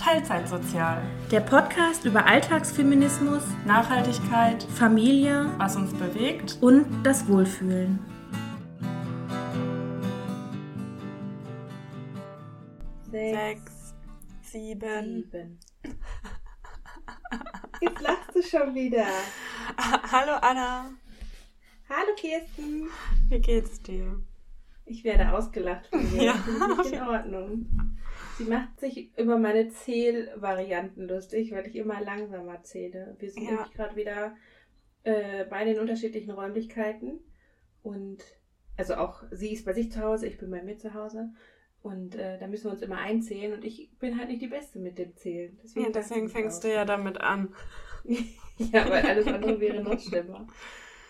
Teilzeitsozial. Der Podcast über Alltagsfeminismus, Nachhaltigkeit, Familie, was uns bewegt und das Wohlfühlen. Sechs, sieben. Sieben. Jetzt lachst du schon wieder. Hallo Anna, Hallo Kirsten. wie geht's dir? Ich werde ausgelacht von dir. Ja. Das ist nicht in Ordnung. Sie macht sich über meine Zählvarianten lustig, weil ich immer langsamer zähle. Wir sind Ja. nämlich gerade wieder äh, beide in unterschiedlichen Räumlichkeiten. Und also auch sie ist bei sich zu Hause, ich bin bei mir zu Hause. Und äh, da müssen wir uns immer einzählen und ich bin halt nicht die Beste mit dem Zählen. Ja, dachte deswegen fängst auch. du ja damit an. Ja, weil alles andere wäre noch schlimmer.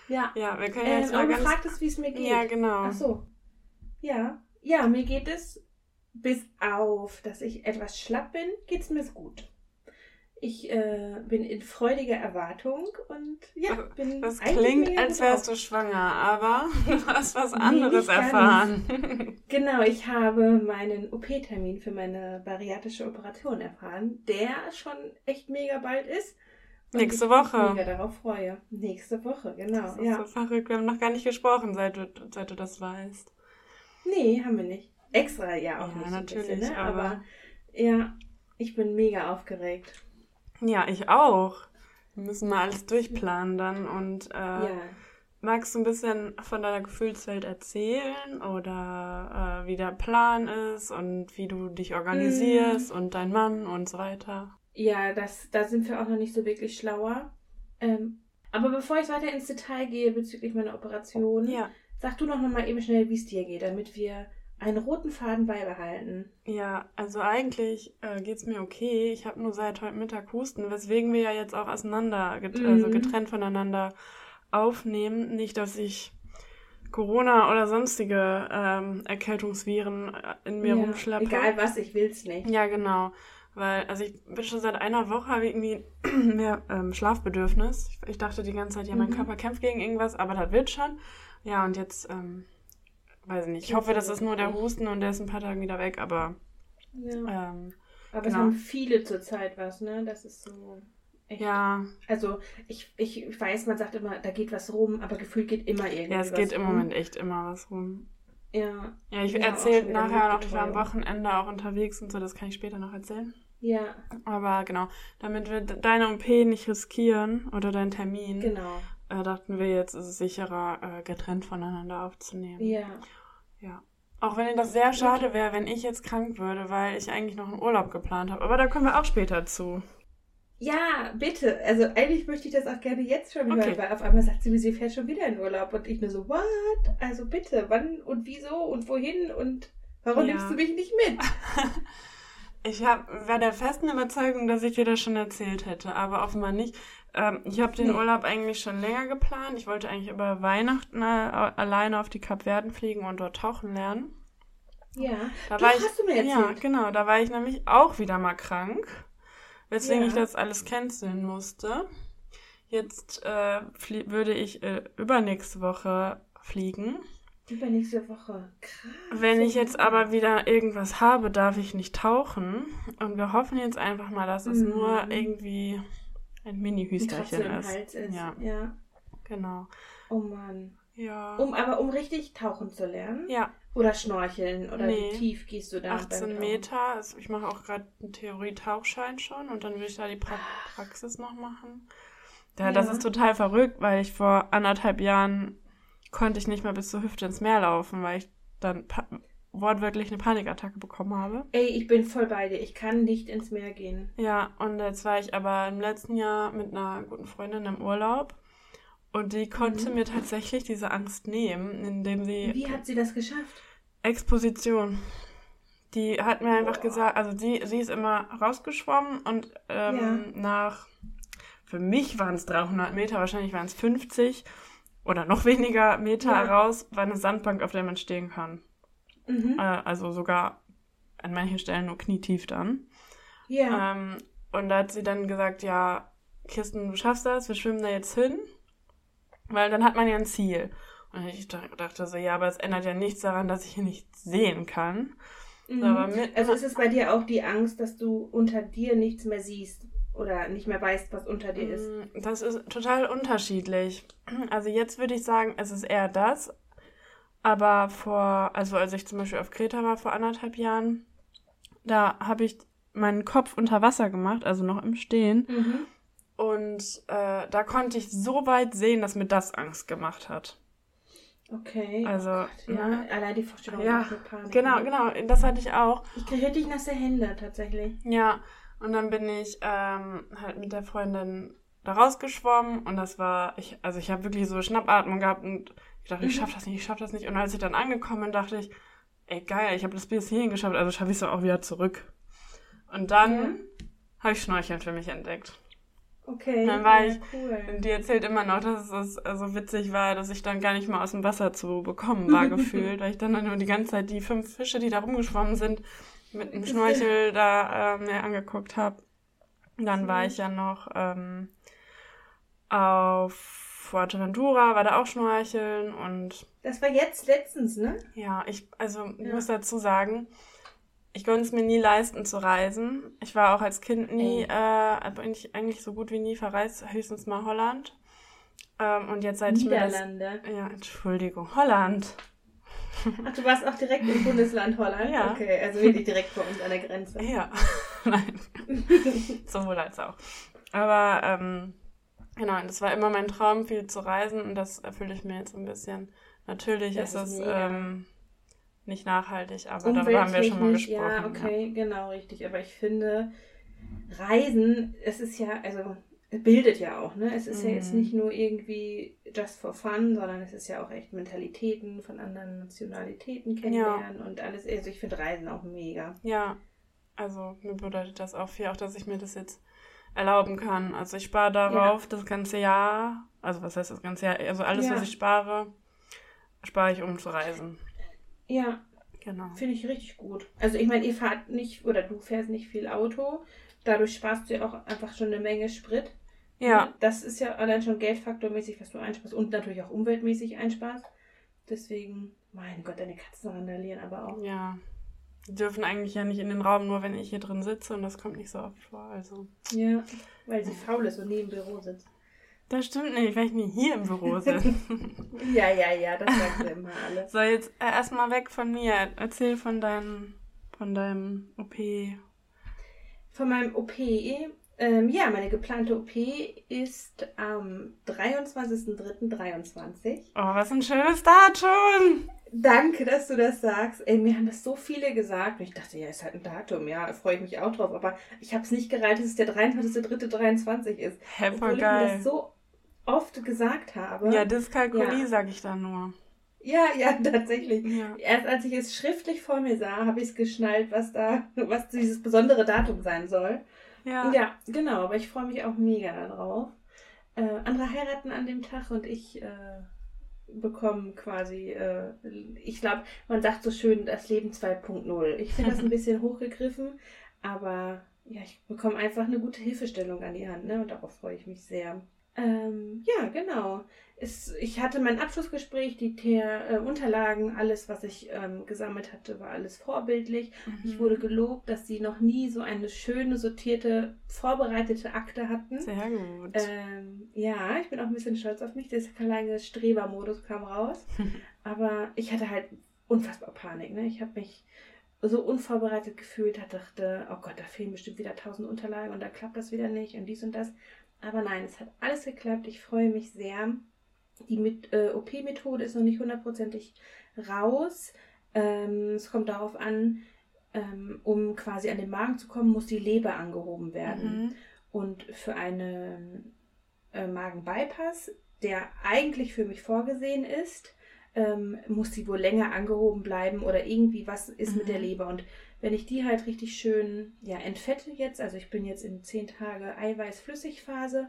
Ja, Ja, wir können ja ähm, jetzt aber mal ganz... fragtest, wie es mir geht. Ja, genau. Ach so. Ja. Ja, mir geht es bis auf, dass ich etwas schlapp bin, geht es mir gut. Ich äh, bin in freudiger Erwartung und ja, bin Das klingt, als wärst du schwanger, aber du hast was Nee, anderes ganz. erfahren. Genau, ich habe meinen OP-Termin für meine bariatrische Operation erfahren, der schon echt mega bald ist. Und Nächste ich mich Woche. mega darauf freue. Nächste Woche, genau. Das ist ja. so verrückt. Wir haben noch gar nicht gesprochen, seit du, seit du das weißt. Nee, haben wir nicht. Extra ja auch Ja, nicht. natürlich, bisschen, ne? aber- aber ja, ich bin mega aufgeregt. Ja, ich auch. Wir müssen mal alles durchplanen dann und äh, Ja. magst du ein bisschen von deiner Gefühlswelt erzählen oder äh, wie der Plan ist und wie du dich organisierst und dein Mann und so weiter? Ja, das, da sind wir auch noch nicht so wirklich schlauer. Ähm, aber bevor ich weiter ins Detail gehe bezüglich meiner Operation, Ja, sag du noch mal eben schnell, wie es dir geht, damit wir einen roten Faden beibehalten. ja, also eigentlich äh, geht's mir okay. Ich habe nur seit heute Mittag Husten, weswegen wir ja jetzt auch auseinander, get also Mhm. getrennt voneinander aufnehmen. Nicht, dass ich Corona oder sonstige ähm, Erkältungsviren äh, in mir ja, rumschleppe. Egal was, ich will's nicht. Ja, genau. Weil, also ich bin schon seit einer Woche, habe irgendwie mehr ähm, Schlafbedürfnis. Ich, ich dachte die ganze Zeit, ja, mein Mhm. Körper kämpft gegen irgendwas, aber das wird schon. Ja, und jetzt, ähm, weiß ich nicht. Ich hoffe, das ist nur der? Husten und der ist ein paar Tage wieder weg, aber Ja. ähm, Aber es genau. haben viele zurzeit was, ne? Das ist so echt. ja, Also ich, ich weiß, man sagt immer, da geht was rum, aber gefühlt geht immer irgendwie ja, es geht im rum. Moment echt immer was rum. Ja, Ja, ich Ja, erzähle nachher noch, ich war am. Wochenende auch unterwegs und so, das kann ich später noch erzählen. ja, Aber genau, damit wir de- deine OP nicht riskieren oder deinen Termin, genau. äh, dachten wir jetzt, ist es sicherer, äh, getrennt voneinander aufzunehmen. Ja. Ja. Auch wenn das sehr schade wäre, wenn ich jetzt krank würde, weil ich eigentlich noch einen Urlaub geplant habe. Aber da kommen wir auch später zu. Ja, bitte. Also eigentlich möchte ich das auch gerne jetzt schon Okay. hören, weil auf einmal sagt sie mir, sie fährt schon wieder in Urlaub und ich nur so, what? Also bitte, wann und wieso und wohin und warum Ja. nimmst du mich nicht mit? Ich hab, war der festen Überzeugung, dass ich dir das schon erzählt hätte, aber offenbar nicht. Ähm, ich habe den. Urlaub eigentlich schon länger geplant. Ich wollte eigentlich über Weihnachten alleine auf die Kapverden fliegen und dort tauchen lernen. Ja, Da Doch, war ich, hast du mir Ja, erzählt. genau. Da war ich nämlich auch wieder mal krank, weswegen Ja. ich das alles canceln musste. Jetzt äh, würde ich äh, übernächste Woche fliegen. Übernächste Woche. Krass. Wenn ich jetzt aber wieder irgendwas habe, darf ich nicht tauchen. Und wir hoffen jetzt einfach mal, dass es Mhm. nur irgendwie ein Mini-Hüsterchen ist. Hals ist. Ja, ja. genau. Oh Mann. Ja. Um, aber um richtig tauchen zu lernen? ja, Oder schnorcheln? Oder Nee. wie tief gehst du da? beim 18 Tauchen? Meter. Also ich mache auch gerade einen Theorie-Tauchschein schon und dann will ich da die pra Praxis noch machen. Ja, das Ja. ist total verrückt, weil ich vor anderthalb Jahren konnte ich nicht mal bis zur Hüfte ins Meer laufen, weil ich dann wortwörtlich eine Panikattacke bekommen habe. Ey, ich bin voll bei dir. Ich kann nicht ins Meer gehen. Ja, und jetzt war ich aber im letzten Jahr mit einer guten Freundin im Urlaub und die konnte Mhm. mir tatsächlich diese Angst nehmen, indem sie Wie hat sie das geschafft? Exposition. Die hat mir einfach Boah. gesagt, also sie, sie ist immer rausgeschwommen und ähm, nach, für mich waren es 300 Meter, wahrscheinlich waren es 50 oder noch weniger Meter Ja. raus, war eine Sandbank, auf der man stehen kann. Mhm. Äh, also sogar an manchen Stellen nur knietief dann. Ja. Ähm, und da hat sie dann gesagt, ja, Kirsten, du schaffst das, wir schwimmen da jetzt hin. Weil dann hat man ja ein Ziel. Und ich dach- dachte so, ja, aber es ändert ja nichts daran, dass ich hier nichts sehen kann. Mhm. Also ist es bei dir auch die Angst, dass du unter dir nichts mehr siehst oder nicht mehr weißt, was unter dir ist? Mm, Das ist total unterschiedlich. Also jetzt würde ich sagen, es ist eher das. Aber vor, also als ich zum Beispiel auf Kreta war vor anderthalb Jahren, da habe ich meinen Kopf unter Wasser gemacht, also noch im Stehen. Mhm. Und äh, da konnte ich so weit sehen, dass mir das Angst gemacht hat. Okay. Also, Ja, ne? allein die Vorstellung Ja, Panik. Genau, genau, das hatte ich auch. Ich kriege richtig nasse Hände tatsächlich. Ja, und dann bin ich ähm, halt mit der Freundin da rausgeschwommen und das war, ich, also ich habe wirklich so Schnappatmung gehabt und ich dachte, ich Mhm. schaff das nicht, ich schaff das nicht. Und als ich dann angekommen bin, dachte ich, ey geil, ich habe das bis hierhin geschafft, also schaffe ich es auch wieder zurück. Und dann Ja. habe ich Schnorcheln für mich entdeckt. Okay. Dann war ja, ich- cool. Und die erzählt immer noch, dass es so witzig war, dass ich dann gar nicht mal aus dem Wasser zu bekommen war, gefühlt, weil ich dann nur die ganze Zeit die fünf Fische, die da rumgeschwommen sind, mit dem Schnorchel da äh, mir angeguckt habe. Dann war ich ja noch ähm, auf Fuerteventura, war da auch Schnorcheln und Das war jetzt letztens, ne? ja, ich, also ich Ja. muss dazu sagen, ich konnte es mir nie leisten zu reisen. Ich war auch als Kind nie, äh, eigentlich, eigentlich so gut wie nie verreist, höchstens mal Holland. Ähm, und jetzt seit ich mir das... Ja, Entschuldigung, Holland. Ach, du warst auch direkt im Bundesland Holland? Ja. Okay, also wirklich direkt vor uns an der Grenze. Ja, nein. Sowohl als auch. Aber, ähm, genau, das war immer mein Traum, viel zu reisen und das erfülle ich mir jetzt ein bisschen. Natürlich Das ist es ähm, nicht nachhaltig, aber darüber haben wir schon mal gesprochen. Ja, okay, genau, richtig. Aber ich finde, Reisen, es ist ja, also es bildet ja auch, ne? Es ist ja jetzt Mhm. nicht nur irgendwie just for fun, sondern es ist ja auch echt Mentalitäten von anderen Nationalitäten kennenlernen und alles. Also ich finde Reisen auch mega. Ja, also mir bedeutet das auch viel, auch dass ich mir das jetzt erlauben kann. Also ich spare darauf das ganze Jahr, also was heißt das ganze Jahr, also alles, Ja. was ich spare, spare ich, um zu reisen. Ja, Genau. finde ich richtig gut. Also ich meine, ihr fahrt nicht, oder du fährst nicht viel Auto. Dadurch sparst du ja auch einfach schon eine Menge Sprit. Ja, Das ist ja allein schon geldfaktormäßig, was du einsparst und natürlich auch umweltmäßig einsparst. Deswegen, mein Gott, deine Katzen randalieren aber auch. ja. Die dürfen eigentlich ja nicht in den Raum, nur wenn ich hier drin sitze und das kommt nicht so oft vor. Also. Ja, weil sie faul ist und nie im Büro sitzt. Das stimmt nicht, weil ich nie hier im Büro sitze. Ja, ja, ja, das sagt sie immer alles. so, jetzt äh, erstmal weg von mir. Erzähl von deinem, von deinem OP. Von meinem OP, ähm, ja, meine geplante OP ist am 23.03.23. Oh, was ein schönes Datum! Danke, dass du das sagst. Ey, mir haben das so viele gesagt. Und ich dachte, ja, ist halt ein Datum, ja, da freue ich mich auch drauf. Aber ich habe es nicht gereilt, dass es der 23.03.23 ist. Hä, voll ich mir geil. das so oft gesagt habe. Ja, Dyskalkulie Ja. sag ich da nur. ja, ja, tatsächlich. Ja. Erst als ich es schriftlich vor mir sah, habe ich es geschnallt, was da, was dieses besondere Datum sein soll. Ja. Ja, genau, aber ich freue mich auch mega darauf. Äh, andere heiraten an dem Tag und ich äh, bekomme quasi, äh, ich glaube, man sagt so schön, das Leben 2.0. Ich finde das ein bisschen hochgegriffen, aber ja, ich bekomme einfach eine gute Hilfestellung an die Hand, ne? Und darauf freue ich mich sehr. Ähm, ja, genau. Es, ich hatte mein Abschlussgespräch, die TR, äh, Unterlagen, alles, was ich ähm, gesammelt hatte, war alles vorbildlich. Ich Mhm. wurde gelobt, dass sie noch nie so eine schöne, sortierte, vorbereitete Akte hatten. Sehr gut. Ähm, ja, ich bin auch ein bisschen stolz auf mich. Der kleine Strebermodus kam raus. Aber ich hatte halt unfassbar Panik. Ne? Ich habe mich so unvorbereitet gefühlt, hat dachte, oh Gott, da fehlen bestimmt wieder tausend Unterlagen und da klappt das wieder nicht und dies und das. Aber nein, es hat alles geklappt. Ich freue mich sehr. Die mit, äh, OP-Methode ist noch nicht hundertprozentig raus. Ähm, es kommt darauf an, ähm, um quasi an den Magen zu kommen, muss die Leber angehoben werden. Mhm. Und für einen äh, Magenbypass, der eigentlich für mich vorgesehen ist, ähm, muss die wohl länger angehoben bleiben oder irgendwie was ist mit der Mhm. Leber. Und wenn ich die halt richtig schön ja, entfette jetzt, also ich bin jetzt in 10 Tage Eiweiß-Flüssigphase,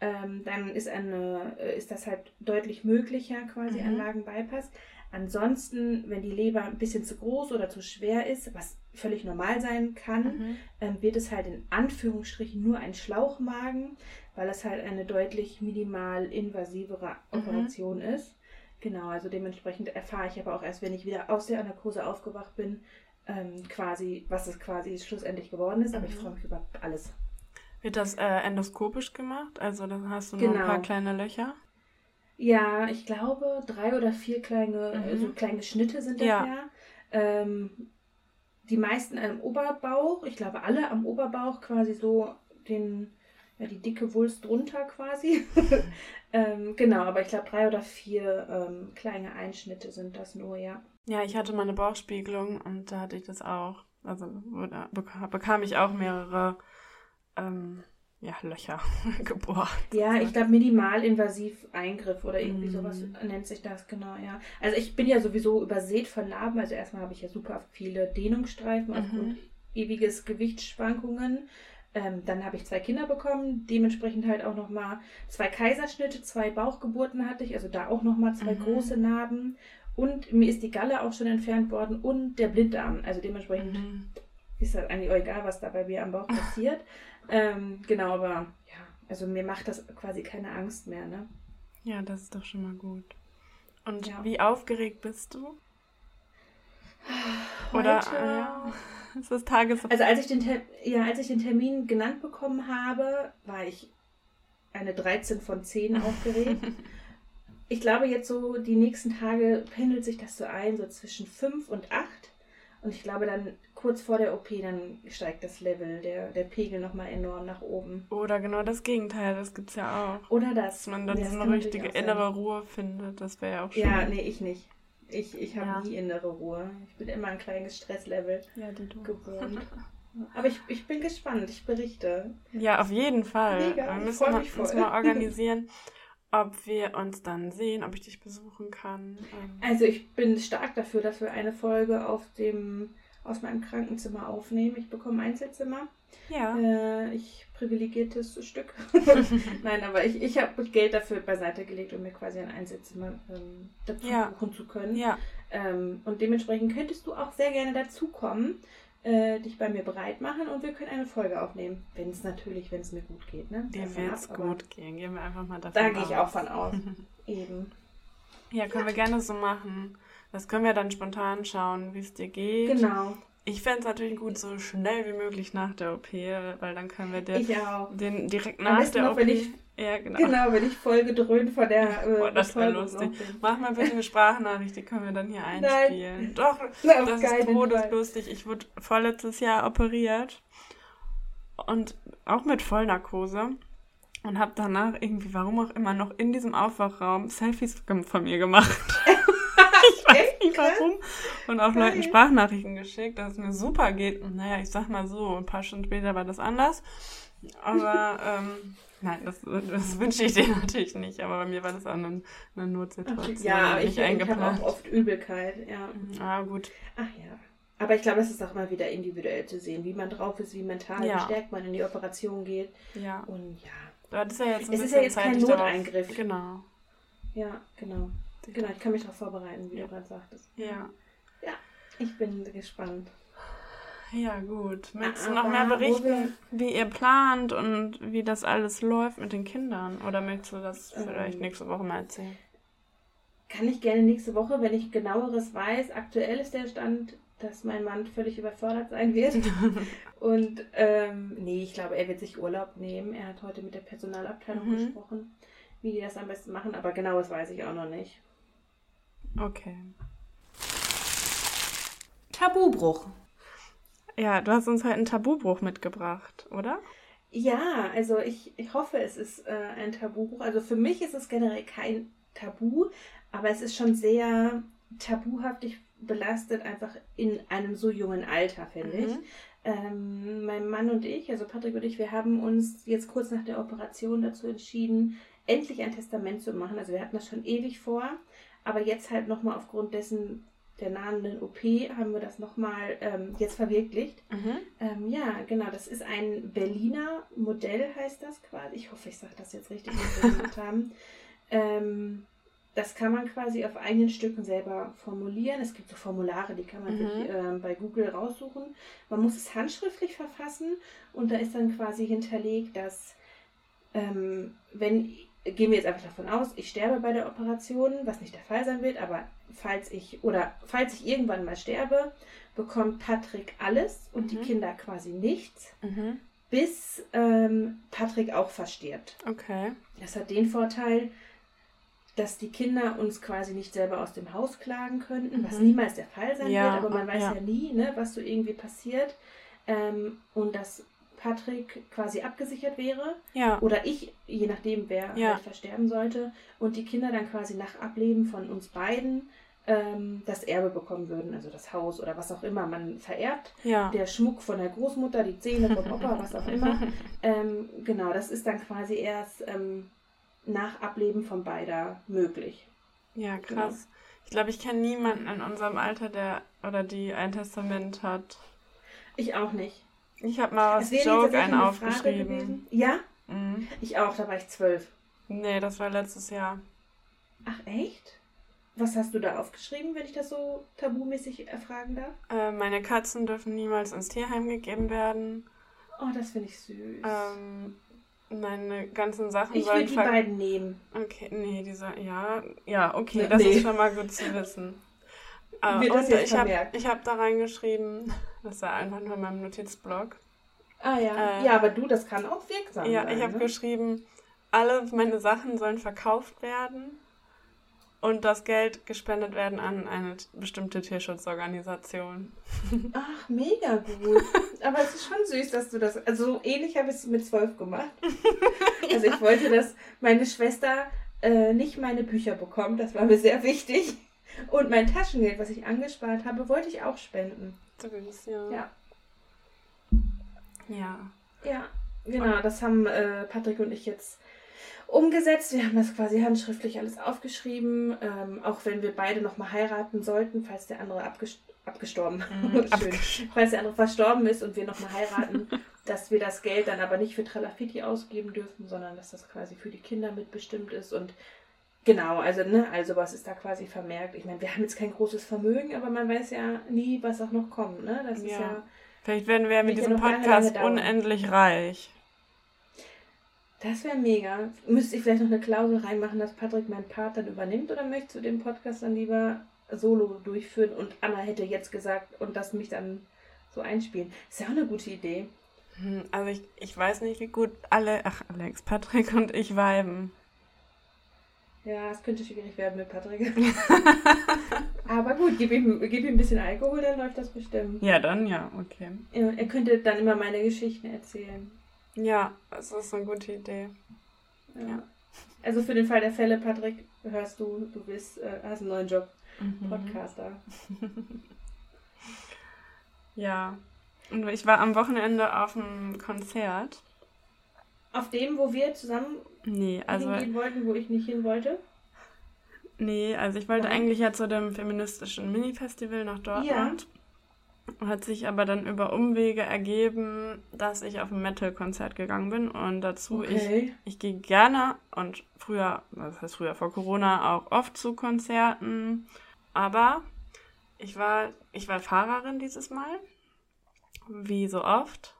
ähm, dann ist, eine, äh, ist das halt deutlich möglicher quasi Mhm. ein Magenbypass. Ansonsten, wenn die Leber ein bisschen zu groß oder zu schwer ist, was völlig normal sein kann, Mhm. ähm, wird es halt in Anführungsstrichen nur ein Schlauchmagen, weil es halt eine deutlich minimal invasivere Mhm. Operation ist. Genau, also dementsprechend erfahre ich aber auch erst, wenn ich wieder aus der Narkose aufgewacht bin, ähm, quasi, was es quasi schlussendlich geworden ist. Aber ich Mhm. freue mich über alles. Wird das äh, endoskopisch gemacht? Also dann hast du noch ein Genau. paar kleine Löcher. Ja, ich glaube, drei oder vier kleine, Mhm. äh, so kleine Schnitte sind das Ja. ja. Ähm, die meisten am Oberbauch, ich glaube alle am Oberbauch quasi so den, ja, die dicke Wulst drunter quasi. ähm, genau, aber ich glaube drei oder vier ähm, kleine Einschnitte sind das nur, ja. Ja, ich hatte mal eine Bauchspiegelung und da hatte ich das auch. Also bekam ich auch mehrere ähm, ja, Löcher gebohrt. Ja, ich glaube minimalinvasiv Eingriff oder irgendwie Mhm. sowas nennt sich das, genau, ja. Also ich bin ja sowieso übersät von Narben. Also erstmal habe ich ja super viele Dehnungsstreifen Mhm. aufgrund ewiges Gewichtsschwankungen. Ähm, dann habe ich zwei Kinder bekommen, dementsprechend halt auch nochmal zwei Kaiserschnitte, zwei Bauchgeburten hatte ich, also da auch nochmal zwei Mhm. große Narben. Und mir ist die Galle auch schon entfernt worden und der Blinddarm. Also dementsprechend Mhm. ist das eigentlich auch egal, was da bei mir am Bauch passiert. ähm, genau, aber ja, also mir macht das quasi keine Angst mehr, ne? Ja, das ist doch schon mal gut. Und Ja. wie aufgeregt bist du? Oder Heute- äh, ja, ist das Tages Also als ich den Ter ja, als ich den Termin genannt bekommen habe, war ich eine 13 von 10 aufgeregt. ich glaube jetzt so die nächsten Tage pendelt sich das so ein, so zwischen 5 und 8. Und ich glaube dann kurz vor der OP, dann steigt das Level, der, der Pegel nochmal enorm nach oben. Oder genau das Gegenteil, das gibt's ja auch. Oder das. Dass man dann Ja, das so eine richtige innere Ruhe findet, das wäre ja auch schön. Ja, nee, ich nicht. Ich, ich habe Ja. nie innere Ruhe. Ich bin immer ein kleines Stresslevel Ja, gewohnt. Aber ich, ich bin gespannt, ich berichte. Ja, auf jeden Fall. Mega, wir ich müssen mal, mich voll. uns mal organisieren, ob wir uns dann sehen, ob ich dich besuchen kann. Ähm, Also ich bin stark dafür, dass wir eine Folge auf dem aus meinem Krankenzimmer aufnehmen. Ich bekomme Einzelzimmer. ja. Äh, ich privilegiertes Stück. Nein, aber ich, ich habe Geld dafür beiseite gelegt, um mir quasi ein Einzelzimmer ähm, dazu Ja. buchen zu können. Ja, Ähm, und dementsprechend könntest du auch sehr gerne dazukommen, äh, dich bei mir bereit machen und wir können eine Folge aufnehmen. Wenn es natürlich, wenn es mir gut geht. Ne? wird's ab, aber gut gehen. Gehen wir einfach mal davon Da aus. gehe ich auch von aus. Eben. Ja, können wir gerne so machen. Das können wir dann spontan schauen, wie es dir geht. Genau. Ich fände es natürlich gut, so schnell wie möglich nach der OP, weil dann können wir den, den direkt nach der noch, OP. ich- ja, genau. Genau, wenn ich voll gedröhnt von der äh, Boah, das wäre lustig. Mach mal bitte eine Sprachnachricht, die können wir dann hier einspielen. Doch, Na, das ist todeslustig. Ich wurde vorletztes Jahr operiert und auch mit Vollnarkose und habe danach irgendwie, warum auch immer, noch in diesem Aufwachraum Selfies von mir gemacht. warum. Und auch Geil. Leuten Sprachnachrichten geschickt, dass es mir super geht. Und naja, ich sag mal so, ein paar Stunden später war das anders. Aber ähm, nein, das, das wünsche ich dir natürlich nicht. Aber bei mir war das auch eine, eine Notsituation. Ja, nicht ich, ich habe auch oft Übelkeit, ja. Ah, gut. Ach ja. Aber ich glaube, es ist auch mal wieder individuell zu sehen, wie man drauf ist, wie mental Ja. gestärkt man in die Operation geht. Ja. Und ja, Aber das ist ja jetzt ein Es ist bisschen ja jetzt kein zeitig darauf- Noteingriff. Genau. ja, genau. Genau, ich kann mich darauf vorbereiten, wie Ja. du gerade sagtest. Ja. Ich bin gespannt. Ja, gut. Möchtest du Aber noch mehr berichten, wie ihr plant und wie das alles läuft mit den Kindern? Oder möchtest du das vielleicht Ähm. nächste Woche mal erzählen? Kann ich gerne nächste Woche, wenn ich genaueres weiß. Aktuell ist der Stand, dass mein Mann völlig überfordert sein wird. Und ähm, nee, ich glaube, er wird sich Urlaub nehmen. Er hat heute mit der Personalabteilung Mhm. gesprochen, wie die das am besten machen. Aber genaues weiß ich auch noch nicht. Okay. Tabubruch. Ja, du hast uns halt einen Tabubruch mitgebracht, oder? Ja, also ich, ich hoffe, es ist äh, ein Tabubuch. Also für mich ist es generell kein Tabu, aber es ist schon sehr tabuhaftig belastet, einfach in einem so jungen Alter, finde ich. Mhm. Ähm, mein Mann und ich, also Patrick und ich, wir haben uns jetzt kurz nach der Operation dazu entschieden, endlich ein Testament zu machen. Also wir hatten das schon ewig vor, aber jetzt halt nochmal aufgrund dessen der nahenden OP haben wir das nochmal ähm, jetzt verwirklicht. Mhm. Ähm, ja, genau, das ist ein Berliner Modell, heißt das quasi. Ich hoffe, ich sage das jetzt richtig, was wir gemacht haben. Ähm, das kann man quasi auf eigenen Stücken selber formulieren. Es gibt so Formulare, die kann man Mhm. sich ähm, bei Google raussuchen. Man muss es handschriftlich verfassen und da ist dann quasi hinterlegt, dass ähm, wenn gehen wir jetzt einfach davon aus, ich sterbe bei der Operation, was nicht der Fall sein wird, aber falls ich oder falls ich irgendwann mal sterbe, bekommt Patrick alles und die Mhm. Kinder quasi nichts, Mhm. bis ähm, Patrick auch verstirbt. Okay. Das hat den Vorteil, dass die Kinder uns quasi nicht selber aus dem Haus klagen könnten, was Mhm. niemals der Fall sein Ja, wird, aber man weiß ja, ja. nie, ne, was so irgendwie passiert. Ähm, und dass Patrick quasi abgesichert wäre Ja. oder ich, je nachdem, wer Ja. halt versterben sollte, und die Kinder dann quasi nach Ableben von uns beiden ähm, das Erbe bekommen würden, also das Haus oder was auch immer man vererbt. Ja. Der Schmuck von der Großmutter, die Zähne vom Opa, was auch immer. Ähm, genau, das ist dann quasi erst ähm, nach Ableben von beider möglich. Ja, krass. Ich glaube, ich kenne niemanden in unserem Alter, der oder die ein Testament hat. Ich auch nicht. Ich habe mal aus Joke einen aufgeschrieben. Ja, Mhm. ich auch, da war ich zwölf. Nee, das war letztes Jahr. Ach echt? Was hast du da aufgeschrieben, wenn ich das so tabumäßig erfragen darf? Äh, meine Katzen dürfen niemals ins Tierheim gegeben werden. Oh, das finde ich süß. Ähm, meine ganzen Sachen ich sollen würde die ver- beiden nehmen. Okay, nee, dieser, ja, ja, okay, das nee. ist schon mal gut zu wissen. Äh, Wird das jetzt ich habe hab da reingeschrieben, das war einfach nur in meinem Notizblock. Ah ja. Äh, ja, aber du, das kann auch wirksam Ja, sein. ich habe ne? geschrieben, alle meine Sachen sollen verkauft werden und das Geld gespendet werden an eine bestimmte Tierschutzorganisation. Ach, mega gut. Aber es ist schon süß, dass du das. Also so ähnlich habe ich es mit zwölf gemacht. Also ich wollte, dass meine Schwester äh, nicht meine Bücher bekommt. Das war mir sehr wichtig. Und mein Taschengeld, was ich angespart habe, wollte ich auch spenden. Süß, ja. Ja. Ja. Ja, genau. Das haben äh, Patrick und ich jetzt umgesetzt. Wir haben das quasi handschriftlich alles aufgeschrieben. Ähm, auch wenn wir beide nochmal heiraten sollten, falls der andere abgest abgestorben Schön. abgesch- falls der andere verstorben ist und wir nochmal heiraten, dass wir das Geld dann aber nicht für Tralafiti ausgeben dürfen, sondern dass das quasi für die Kinder mitbestimmt ist und genau, also ne, also was ist da quasi vermerkt. Ich meine, wir haben jetzt kein großes Vermögen, aber man weiß ja nie, was auch noch kommt, ne? Das ist Ja. ja, Vielleicht werden wir mit ja diesem lange, Podcast lange dauern. unendlich reich. das wäre mega. Müsste ich vielleicht noch eine Klausel reinmachen, dass Patrick meinen Part dann übernimmt oder möchtest du den Podcast dann lieber solo durchführen und Anna hätte jetzt gesagt und das mich dann so einspielen. Ist ja auch eine gute Idee. Hm, Also ich, ich weiß nicht, wie gut alle, ach Alex, Patrick und ich viben. Ja, es könnte schwierig werden mit Patrick. Aber gut, gib ihm, gib ihm ein bisschen Alkohol, dann läuft das bestimmt. Ja, dann ja, okay. Er könnte dann immer meine Geschichten erzählen. Ja, das ist eine gute Idee. Ja. Ja. Also für den Fall der Fälle, Patrick, hörst du, du bist, äh, hast einen neuen Job, Mhm. Podcaster. Ja. Und ich war am Wochenende auf einem Konzert. Auf dem, wo wir zusammen Nee, also hingehen wollten, wo ich nicht hin wollte. nee, also ich wollte Nein. eigentlich ja zu dem feministischen Mini-Festival nach Dortmund. Hat sich aber dann über Umwege ergeben, dass ich auf ein Metal-Konzert gegangen bin und dazu ich Okay. Ich gehe gerne und früher, das heißt früher vor Corona, auch oft zu Konzerten. Aber ich war, ich war Fahrerin dieses Mal, wie so oft.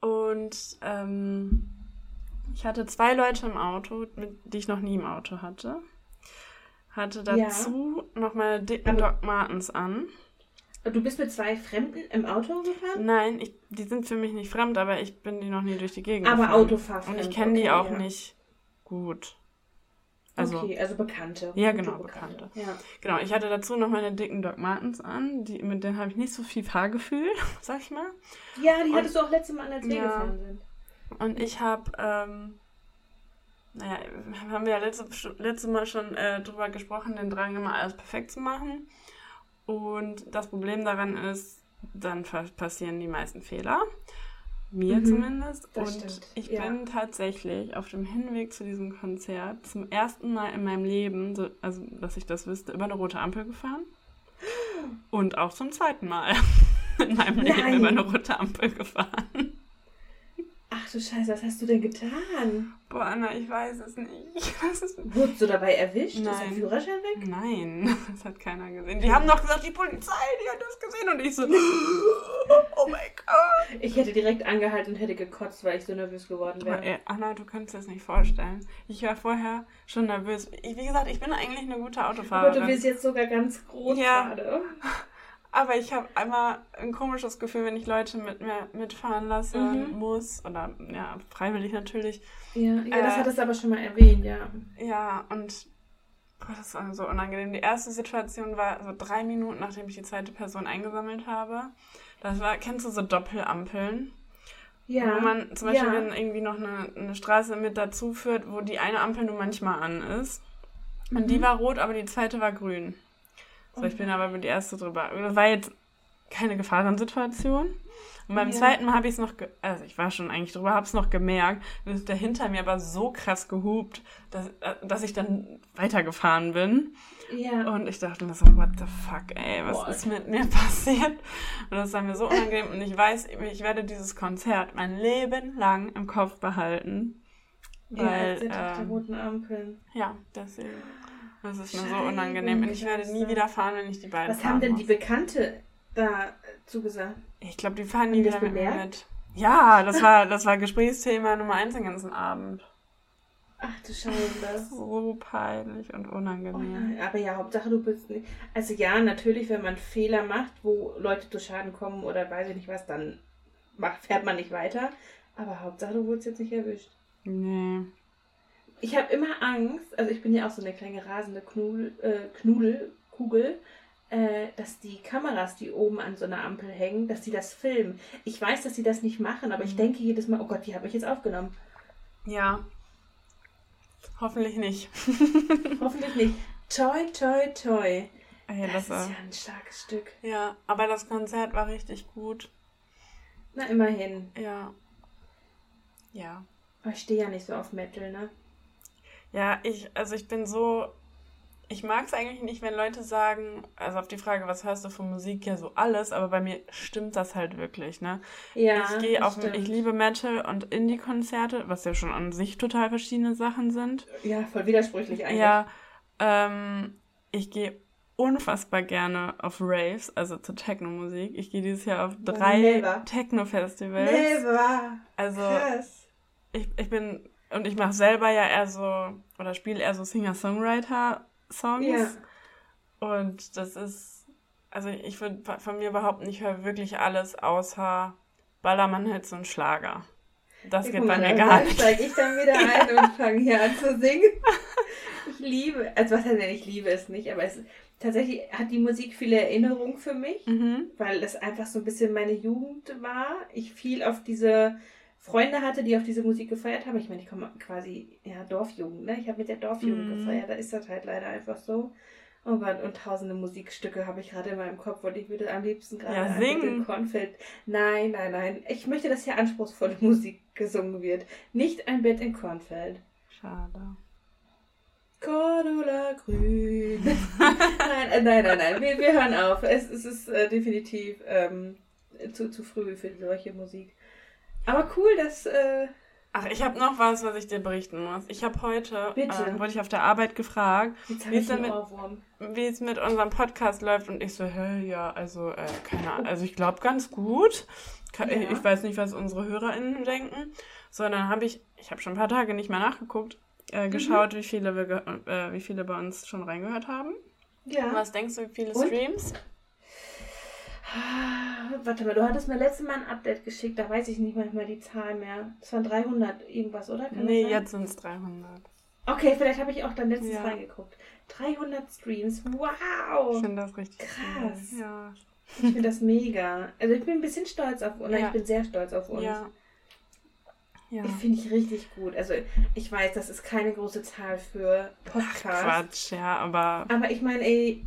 Und ähm, ich hatte zwei Leute im Auto, mit, die ich noch nie im Auto hatte. Hatte Ja. dazu noch meine dicken Aber- Doc Martens an. Du bist mit zwei Fremden im Auto gefahren? Nein, ich, die sind für mich nicht fremd, aber ich bin die noch nie durch die Gegend Aber gefahren. Autofahrfremd. Und ich kenne die okay, auch ja. nicht gut. Also, okay, also Bekannte. Ja, genau, Bekannte. Ja. genau, ich hatte dazu noch meine dicken Doc Martens an, die, mit denen habe ich nicht so viel Fahrgefühl, sag ich mal. ja, die Und- hattest du auch letztes Mal, als wir Ja. gefahren sind. Und ich habe, ähm, naja, haben wir ja letzte, letzte Mal schon äh, drüber gesprochen, den Drang immer alles perfekt zu machen. Und das Problem daran ist, dann passieren die meisten Fehler. Mir Mhm, zumindest. Und stimmt, ich ja. bin tatsächlich auf dem Hinweg zu diesem Konzert zum ersten Mal in meinem Leben, so, also dass ich das wüsste, über eine rote Ampel gefahren. Und auch zum zweiten Mal in meinem Leben Nein. über eine rote Ampel gefahren. Ach du Scheiße, was hast du denn getan? Boah, Anna, ich weiß es nicht. Wurdest du dabei erwischt? Ist Nein. dein Führerschein weg? Nein, das hat keiner gesehen. Die haben noch gesagt, die Polizei, die hat das gesehen. Und ich so, oh mein Gott. Ich hätte direkt angehalten und hätte gekotzt, weil ich so nervös geworden Aber wäre. ey, Anna, du kannst dir das nicht vorstellen. Ich war vorher schon nervös. Ich, wie gesagt, ich bin eigentlich eine gute Aber Autofahrerin. du bist jetzt sogar ganz groß Ja. gerade. Aber ich habe einmal ein komisches Gefühl, wenn ich Leute mit mir mitfahren lassen Mhm. muss. Oder ja, freiwillig natürlich. Ja, ja das Äh, hattest du aber schon mal erwähnt, ja. Ja, und boah, das war so unangenehm. Die erste Situation war so drei Minuten, nachdem ich die zweite Person eingesammelt habe. Das war, kennst du so Doppelampeln? Ja. Wo man zum Beispiel, ja. wenn irgendwie noch eine, eine Straße mit dazu führt, wo die eine Ampel nur manchmal an ist. Und Mhm. die war rot, aber die zweite war grün. So, ich bin aber über die erste drüber. Das war jetzt keine Gefahrensituation. Und beim Ja. zweiten Mal habe ich es noch, also ich war schon eigentlich drüber, habe es noch gemerkt. Dann ist der hinter mir aber so krass gehupt, dass, äh, dass ich dann weitergefahren bin. Ja. Und ich dachte mir so, what the fuck, ey, was Boah. ist mit mir passiert? Und das war mir so unangenehm. Und ich weiß, ich werde dieses Konzert mein Leben lang im Kopf behalten. ja, Weil, sind auf der ähm, roten Ampeln. ja, deswegen. Das ist mir so unangenehm. Und ich werde nie wieder fahren, wenn ich die beiden Was haben denn die muss. Bekannte da äh, zugesagt? Ich glaube, die fahren nie die wieder mit mir mit. Ja, das war, das war Gesprächsthema Nummer eins den ganzen Abend. Ach du Scheiße. So peinlich und Oh unangenehm. nein, aber ja, Hauptsache du bist nicht. Also ja, natürlich, wenn man Fehler macht, wo Leute zu Schaden kommen oder weiß ich nicht was, dann macht, fährt man nicht weiter. Aber Hauptsache du wurdest jetzt nicht erwischt. Nee. Ich habe immer Angst, also ich bin ja auch so eine kleine rasende Knudel, äh, Knudelkugel, äh, dass die Kameras, die oben an so einer Ampel hängen, dass die das filmen. Ich weiß, dass sie das nicht machen, aber ich Mhm. denke jedes Mal, oh Gott, die habe ich jetzt aufgenommen. Ja. Hoffentlich nicht. Hoffentlich nicht. Toi, toi, toi. Ey, Das, das ist war, ja ein starkes Stück. ja, aber das Konzert war richtig gut. Na, immerhin. Ja. Ja. Aber ich stehe ja nicht so auf Metal, ne? Ja, ich, also ich bin so. Ich mag es eigentlich nicht, wenn Leute sagen, also auf die Frage, was hörst du von Musik, ja so alles, aber bei mir stimmt das halt wirklich, ne? Ja, ich gehe auf, stimmt. ich liebe Metal und Indie-Konzerte, was ja schon an sich total verschiedene Sachen sind. Ja, voll widersprüchlich eigentlich. Ja, ähm, ich gehe unfassbar gerne auf Raves, also zur Techno-Musik. Ich gehe dieses Jahr auf drei. Techno-Festivals. Also Krass. ich, ich bin, und ich mache selber ja eher so, oder spiele eher so Singer-Songwriter-Songs. Ja. Und das ist, also ich würde von mir behaupten, ich höre wirklich alles außer Ballermann-Hits und Schlager. Das Ja, geht bei mir gar nicht. steige ich dann wieder ein und fange hier an zu singen. Ich liebe, also was heißt denn, ich liebe es nicht, aber es tatsächlich hat die Musik viele Erinnerungen für mich, Mhm. weil es einfach so ein bisschen meine Jugend war. Ich viel auf diese Freunde hatte, die auf diese Musik gefeiert haben. Ich meine, ich komme quasi, ja, Dorfjugend, ne? Ich habe mit der Dorfjugend Mhm. gefeiert, da ist das halt leider einfach so. Oh Gott, und tausende Musikstücke habe ich gerade in meinem Kopf und ich würde am liebsten gerade Ja, ein singen. Kornfeld. Nein, nein, nein. Ich möchte, dass hier anspruchsvolle Musik gesungen wird. Nicht ein Bett in Kornfeld. Schade. Cordula Grün. nein, äh, nein, nein, nein. Wir, wir hören auf. Es, es ist äh, definitiv ähm, zu, zu früh für solche Musik. Aber cool, dass. Äh, Ach, ich habe noch was, was ich dir berichten muss. Ich habe heute, ähm, wurde ich auf der Arbeit gefragt, Wie einen mit- es mit unserem Podcast läuft und ich so, hä, ja, also, äh, keine Ahnung, also ich glaube ganz gut. Ja. Ich, ich weiß nicht, was unsere HörerInnen denken. So, dann habe ich, ich habe schon ein paar Tage nicht mehr nachgeguckt, Mhm. äh, geschaut, wie viele wir, äh, wie viele bei uns schon reingehört haben. Ja. Was denkst du, wie viele Und? Streams? Warte mal, du hattest mir letztes Mal ein Update geschickt, da weiß ich nicht manchmal die Zahl mehr. Das waren 300 irgendwas, oder? Kann Nee, jetzt sind es 300. Okay, vielleicht habe ich auch dann letztens Ja. reingeguckt. 300 Streams, Ich wow! finde das richtig Krass. Cool. Ja. Ich finde das mega. Also ich bin ein bisschen stolz auf uns. Ja. Ich bin sehr stolz auf uns. Ja. Ja. Ich finde ich richtig gut. Also ich weiß, das ist keine große Zahl für Podcasts. Quatsch, ja, aber Aber ich meine, ey,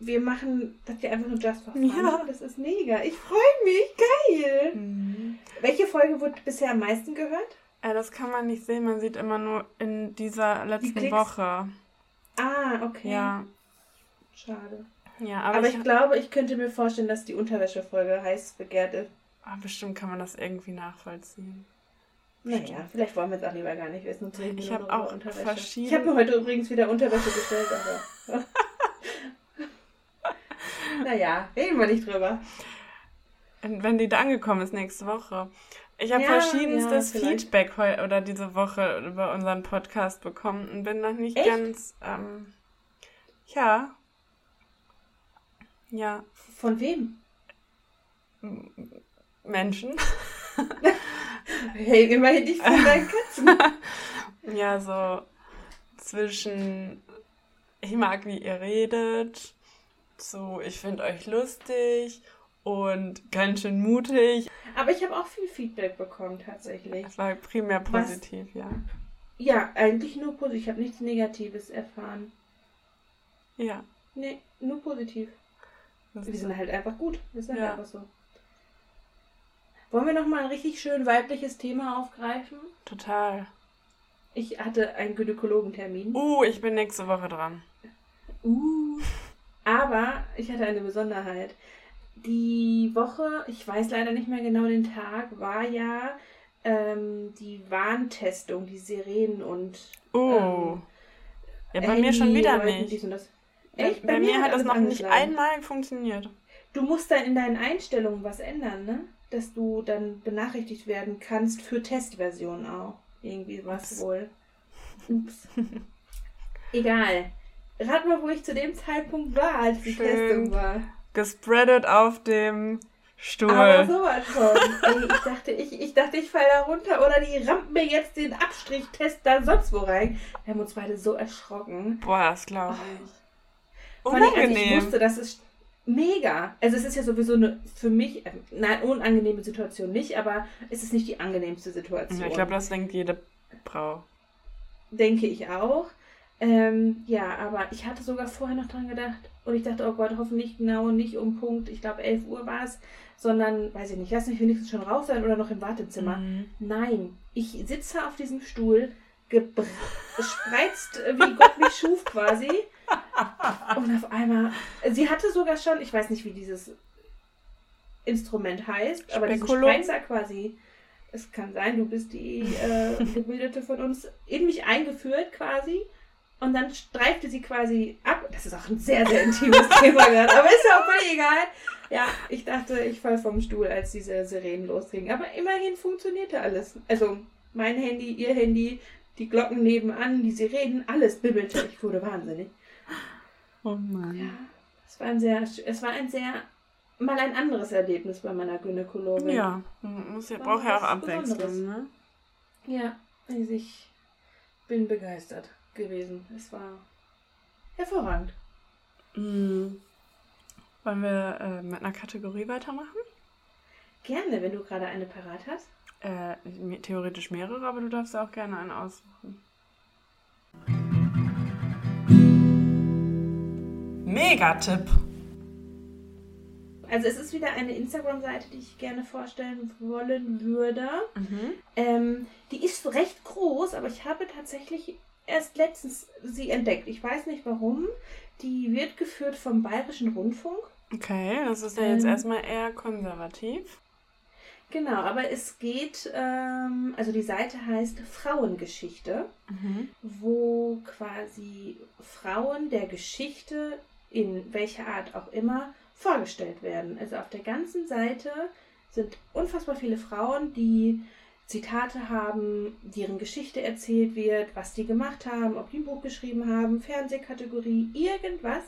wir machen das hier einfach nur just for fun. Ja. Das ist mega. Ich freue mich. Geil. Mhm. Welche Folge wurde bisher am meisten gehört? Äh, das kann man nicht sehen, man sieht immer nur in dieser letzten Klicks? Woche. Ah, okay. Ja, Schade. ja, Aber, aber, ich, ich, glaube, ich könnte mir vorstellen, dass die Unterwäschefolge heiß begehrt ist. ah, bestimmt kann man das irgendwie nachvollziehen. Naja, vielleicht wollen wir es auch lieber gar nicht wissen. Wir Ich habe auch Unterwäsche. Ich habe mir heute übrigens wieder Unterwäsche bestellt, aber. naja, reden wir nicht drüber. Und wenn die da angekommen ist nächste Woche. Ich habe Ja, verschiedenstes ja. Feedback heu oder diese Woche über unseren Podcast bekommen und bin noch nicht Echt? ganz, ähm, ja, ja, Von wem? Menschen. Hey, immerhin nicht von deinen Katzen. Ja, so zwischen ich mag, wie ihr redet, zu ich finde euch lustig und ganz schön mutig. Aber ich habe auch viel Feedback bekommen, tatsächlich. Das war primär Was? positiv, ja. Ja, eigentlich nur positiv. Ich habe nichts Negatives erfahren. Ja. Nee, nur positiv. das Wir sind halt einfach gut. Wir sind Ja. einfach so. Wollen wir nochmal ein richtig schön weibliches Thema aufgreifen? Total. Ich hatte einen Gynäkologentermin. Uh, ich bin nächste Woche dran. Uh. Aber ich hatte eine Besonderheit. Die Woche, ich weiß leider nicht mehr genau den Tag, war ja ähm, die Warntestung, die Sirenen und. Oh. ähm, ja, bei mir schon wieder nicht. dies und das. Bei, Echt? bei mir hat das noch nicht einmal funktioniert. Du musst dann in deinen Einstellungen was ändern, ne? Dass du dann benachrichtigt werden kannst für Testversionen auch. Irgendwie was wohl. Ups. Egal. Rat mal, wo ich zu dem Zeitpunkt war, als die Schön. Testung war. Gespreadet auf dem Stuhl. Aber sowas von. Ey, ich dachte, ich, ich dachte, ich falle da runter oder die rampen mir jetzt den Abstrichtest da sonst wo rein. Wir haben uns beide so erschrocken. Boah, das glaube ich. Vor allem, als ich Unangenehm. wusste, das ist mega. Also es ist ja sowieso eine für mich, äh, nein, unangenehme Situation nicht, aber es ist nicht die angenehmste Situation. Ja, ich glaube, das denkt jede Frau. Denke ich auch. Ähm, ja, aber ich hatte sogar vorher noch dran gedacht und ich dachte, oh Gott, hoffentlich genau nicht um Punkt, ich glaube 11 Uhr war es, sondern, weiß ich nicht, lass mich wenigstens schon raus sein oder noch im Wartezimmer. Mhm. Nein, ich sitze auf diesem Stuhl, gespreizt, äh, wie Gott mich schuf quasi. Und auf einmal, sie hatte sogar schon, ich weiß nicht, wie dieses Instrument heißt, aber diesen Spekulum? Spreizer quasi, es kann sein, du bist die äh, Gebildete von uns, in mich eingeführt quasi. Und dann streifte sie quasi ab. Das ist auch ein sehr, sehr intimes Thema gerade, aber ist ja auch völlig egal. Ja, ich dachte, ich fall vom Stuhl, als diese Sirenen losgingen. Aber immerhin funktionierte alles. Also mein Handy, ihr Handy, die Glocken nebenan, die Sirenen, alles bibbelte. Ich wurde wahnsinnig. Oh Mann. Ja, es war ein sehr, es war ein sehr, mal ein anderes Erlebnis bei meiner Gynäkologin. Ja, muss ja, braucht ja auch Abwechslung, ne? Ja, also ich bin begeistert gewesen. Es war hervorragend. Mhm. Wollen wir äh, mit einer Kategorie weitermachen? Gerne, wenn du gerade eine parat hast. Äh, theoretisch mehrere, aber du darfst auch gerne einen aussuchen. Megatipp. Also es ist wieder eine Instagram-Seite, die ich gerne vorstellen wollen würde. Mhm. Ähm, die ist recht groß, aber ich habe tatsächlich erst letztens sie entdeckt. Ich weiß nicht warum. Die wird geführt vom Bayerischen Rundfunk. Okay, das ist ja jetzt Ähm. erstmal eher konservativ. Genau, aber es geht, ähm, also die Seite heißt Frauengeschichte, Mhm. wo quasi Frauen der Geschichte in welcher Art auch immer vorgestellt werden. Also auf der ganzen Seite sind unfassbar viele Frauen, die Zitate haben, deren Geschichte erzählt wird, was die gemacht haben, ob die ein Buch geschrieben haben, Fernsehkategorie, irgendwas.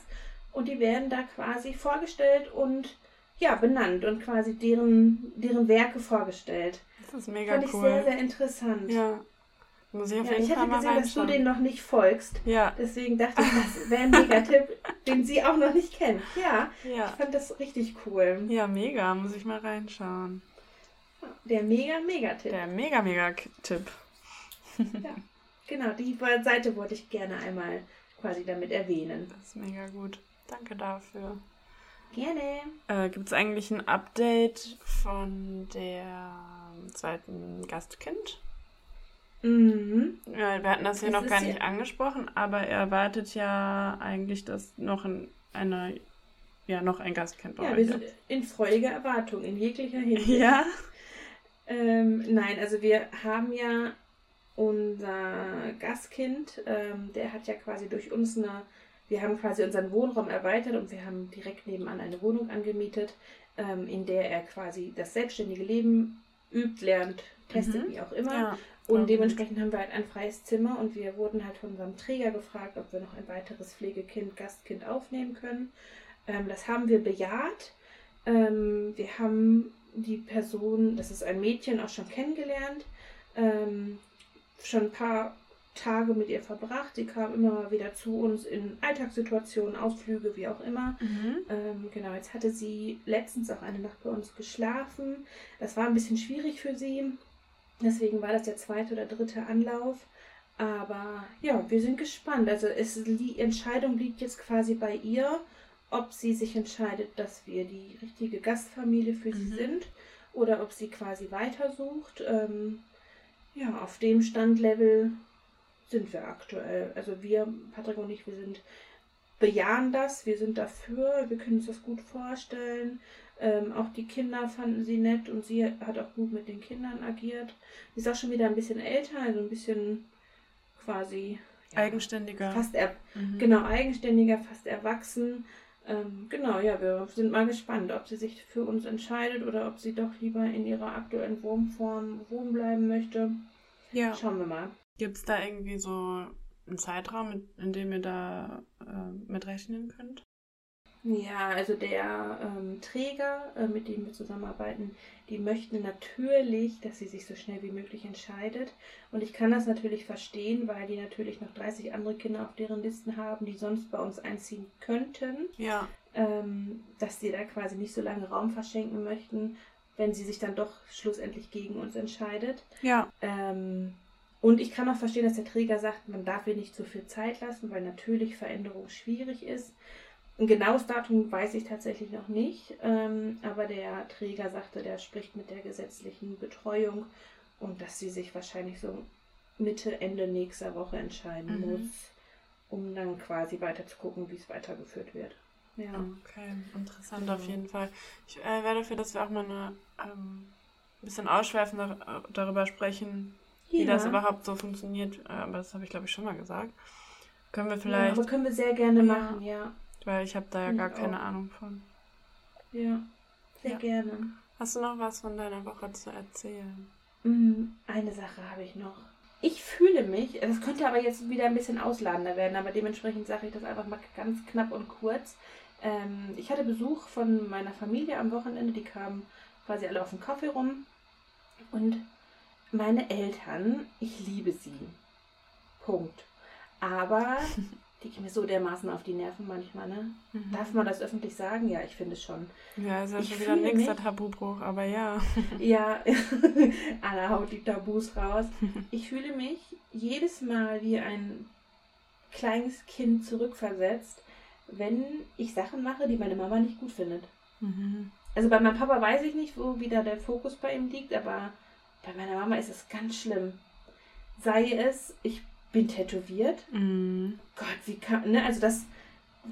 Und die werden da quasi vorgestellt und ja, benannt und quasi deren, deren Werke vorgestellt. Das ist mega Fand ich cool. sehr, sehr interessant. ja. Muss ich auf Ja, jeden ich Fall hatte mal gesehen, dass du den noch nicht folgst. Ja, Deswegen dachte ich, das wäre ein Megatipp, den sie auch noch nicht kennt. Ja, ich ja. fand das richtig cool. Ja, mega. Muss ich mal reinschauen. Der mega, Megatipp. Der mega, mega Tipp. Genau, die Seite wollte ich gerne einmal quasi damit erwähnen. Das ist mega gut. Danke dafür. Gerne. Äh, Gibt es eigentlich ein Update von der zweiten Gastkind? Mhm. Ja, wir hatten das hier Es noch gar ja- nicht angesprochen, aber er erwartet ja eigentlich, dass noch ein, eine, ja, noch ein Gastkind bei Ja, euch wir sind in freudiger Erwartung, in jeglicher Hinsicht. Ja, Ähm, nein, also wir haben ja unser Gastkind, ähm, der hat ja quasi durch uns eine, wir haben quasi unseren Wohnraum erweitert und wir haben direkt nebenan eine Wohnung angemietet, ähm, in der er quasi das selbstständige Leben übt, lernt, testet, Mhm. wie auch immer. Ja. Und dementsprechend haben wir halt ein freies Zimmer und wir wurden halt von unserem Träger gefragt, ob wir noch ein weiteres Pflegekind, Gastkind aufnehmen können. Ähm, das haben wir bejaht. Ähm, wir haben die Person, das ist ein Mädchen, auch schon kennengelernt, ähm, schon ein paar Tage mit ihr verbracht. Sie kam immer wieder zu uns in Alltagssituationen, Ausflüge, wie auch immer. Mhm. Ähm, genau, jetzt hatte sie letztens auch eine Nacht bei uns geschlafen. Das war ein bisschen schwierig für sie. Deswegen war das der zweite oder dritte Anlauf. Aber ja, wir sind gespannt. Also es, die Entscheidung liegt jetzt quasi bei ihr, ob sie sich entscheidet, dass wir die richtige Gastfamilie für sie Mhm. sind oder ob sie quasi weitersucht. Ähm, ja, auf dem Standlevel sind wir aktuell. Also wir, Patrick und ich, wir sind bejahen das, wir sind dafür, wir können uns das gut vorstellen. Ähm, auch die Kinder fanden sie nett und sie hat auch gut mit den Kindern agiert. Sie ist auch schon wieder ein bisschen älter, also ein bisschen quasi ja, Eigenständiger. fast er, Mhm. genau eigenständiger, fast erwachsen. Ähm, genau, ja, wir sind mal gespannt, ob sie sich für uns entscheidet oder ob sie doch lieber in ihrer aktuellen Wohnform wohnen bleiben möchte. Ja. Schauen wir mal. Gibt es da irgendwie so einen Zeitraum, in dem ihr da äh, mit rechnen könnt? Ja, also der ähm, Träger, äh, mit dem wir zusammenarbeiten, die möchten natürlich, dass sie sich so schnell wie möglich entscheidet. Und ich kann das natürlich verstehen, weil die natürlich noch 30 andere Kinder auf deren Listen haben, die sonst bei uns einziehen könnten, Ja. ähm, dass sie da quasi nicht so lange Raum verschenken möchten, wenn sie sich dann doch schlussendlich gegen uns entscheidet. Ja. Ähm, und ich kann auch verstehen, dass der Träger sagt, man darf ihr nicht zu viel Zeit lassen, weil natürlich Veränderung schwierig ist. Ein genaues Datum weiß ich tatsächlich noch nicht, ähm, aber der Träger sagte, der spricht mit der gesetzlichen Betreuung und dass sie sich wahrscheinlich so Mitte, Ende nächster Woche entscheiden Mhm. muss, um dann quasi weiter zu gucken, wie es weitergeführt wird. Ja. Okay, interessant Genau. auf jeden Fall. Ich äh, wäre dafür, dass wir auch mal eine, ähm, ein bisschen ausschweifend dar darüber sprechen, wie das überhaupt so funktioniert. Äh, aber das habe ich, glaube ich, schon mal gesagt. Können wir Ja, vielleicht, aber können wir sehr gerne Ja. machen, ja. Weil ich habe da ja Finde gar keine. Ahnung von. Ja, sehr Ja. gerne. Hast du noch was von deiner Woche zu erzählen? Mm, Eine Sache habe ich noch. Ich fühle mich, das könnte aber jetzt wieder ein bisschen ausladender werden, aber dementsprechend sage ich das einfach mal ganz knapp und kurz. Ähm, ich hatte Besuch von meiner Familie am Wochenende, die kamen quasi alle auf den Kaffee rum. Und meine Eltern, ich liebe sie. Punkt. Aber die gehen mir so dermaßen auf die Nerven manchmal, ne? Mhm. Darf man das öffentlich sagen? Ja, ich finde es schon. Ja, ist ja Ich schon wieder ein nächster mich- Tabubruch, aber ja. Ja, Anna haut die Tabus raus. Ich fühle mich jedes Mal wie ein kleines Kind zurückversetzt, wenn ich Sachen mache, die meine Mama nicht gut findet. Mhm. Also bei meinem Papa weiß ich nicht, wo wieder der Fokus bei ihm liegt, aber bei meiner Mama ist es ganz schlimm. Sei es, ich bin tätowiert. Mhm. Gott, wie kann, ne, also das,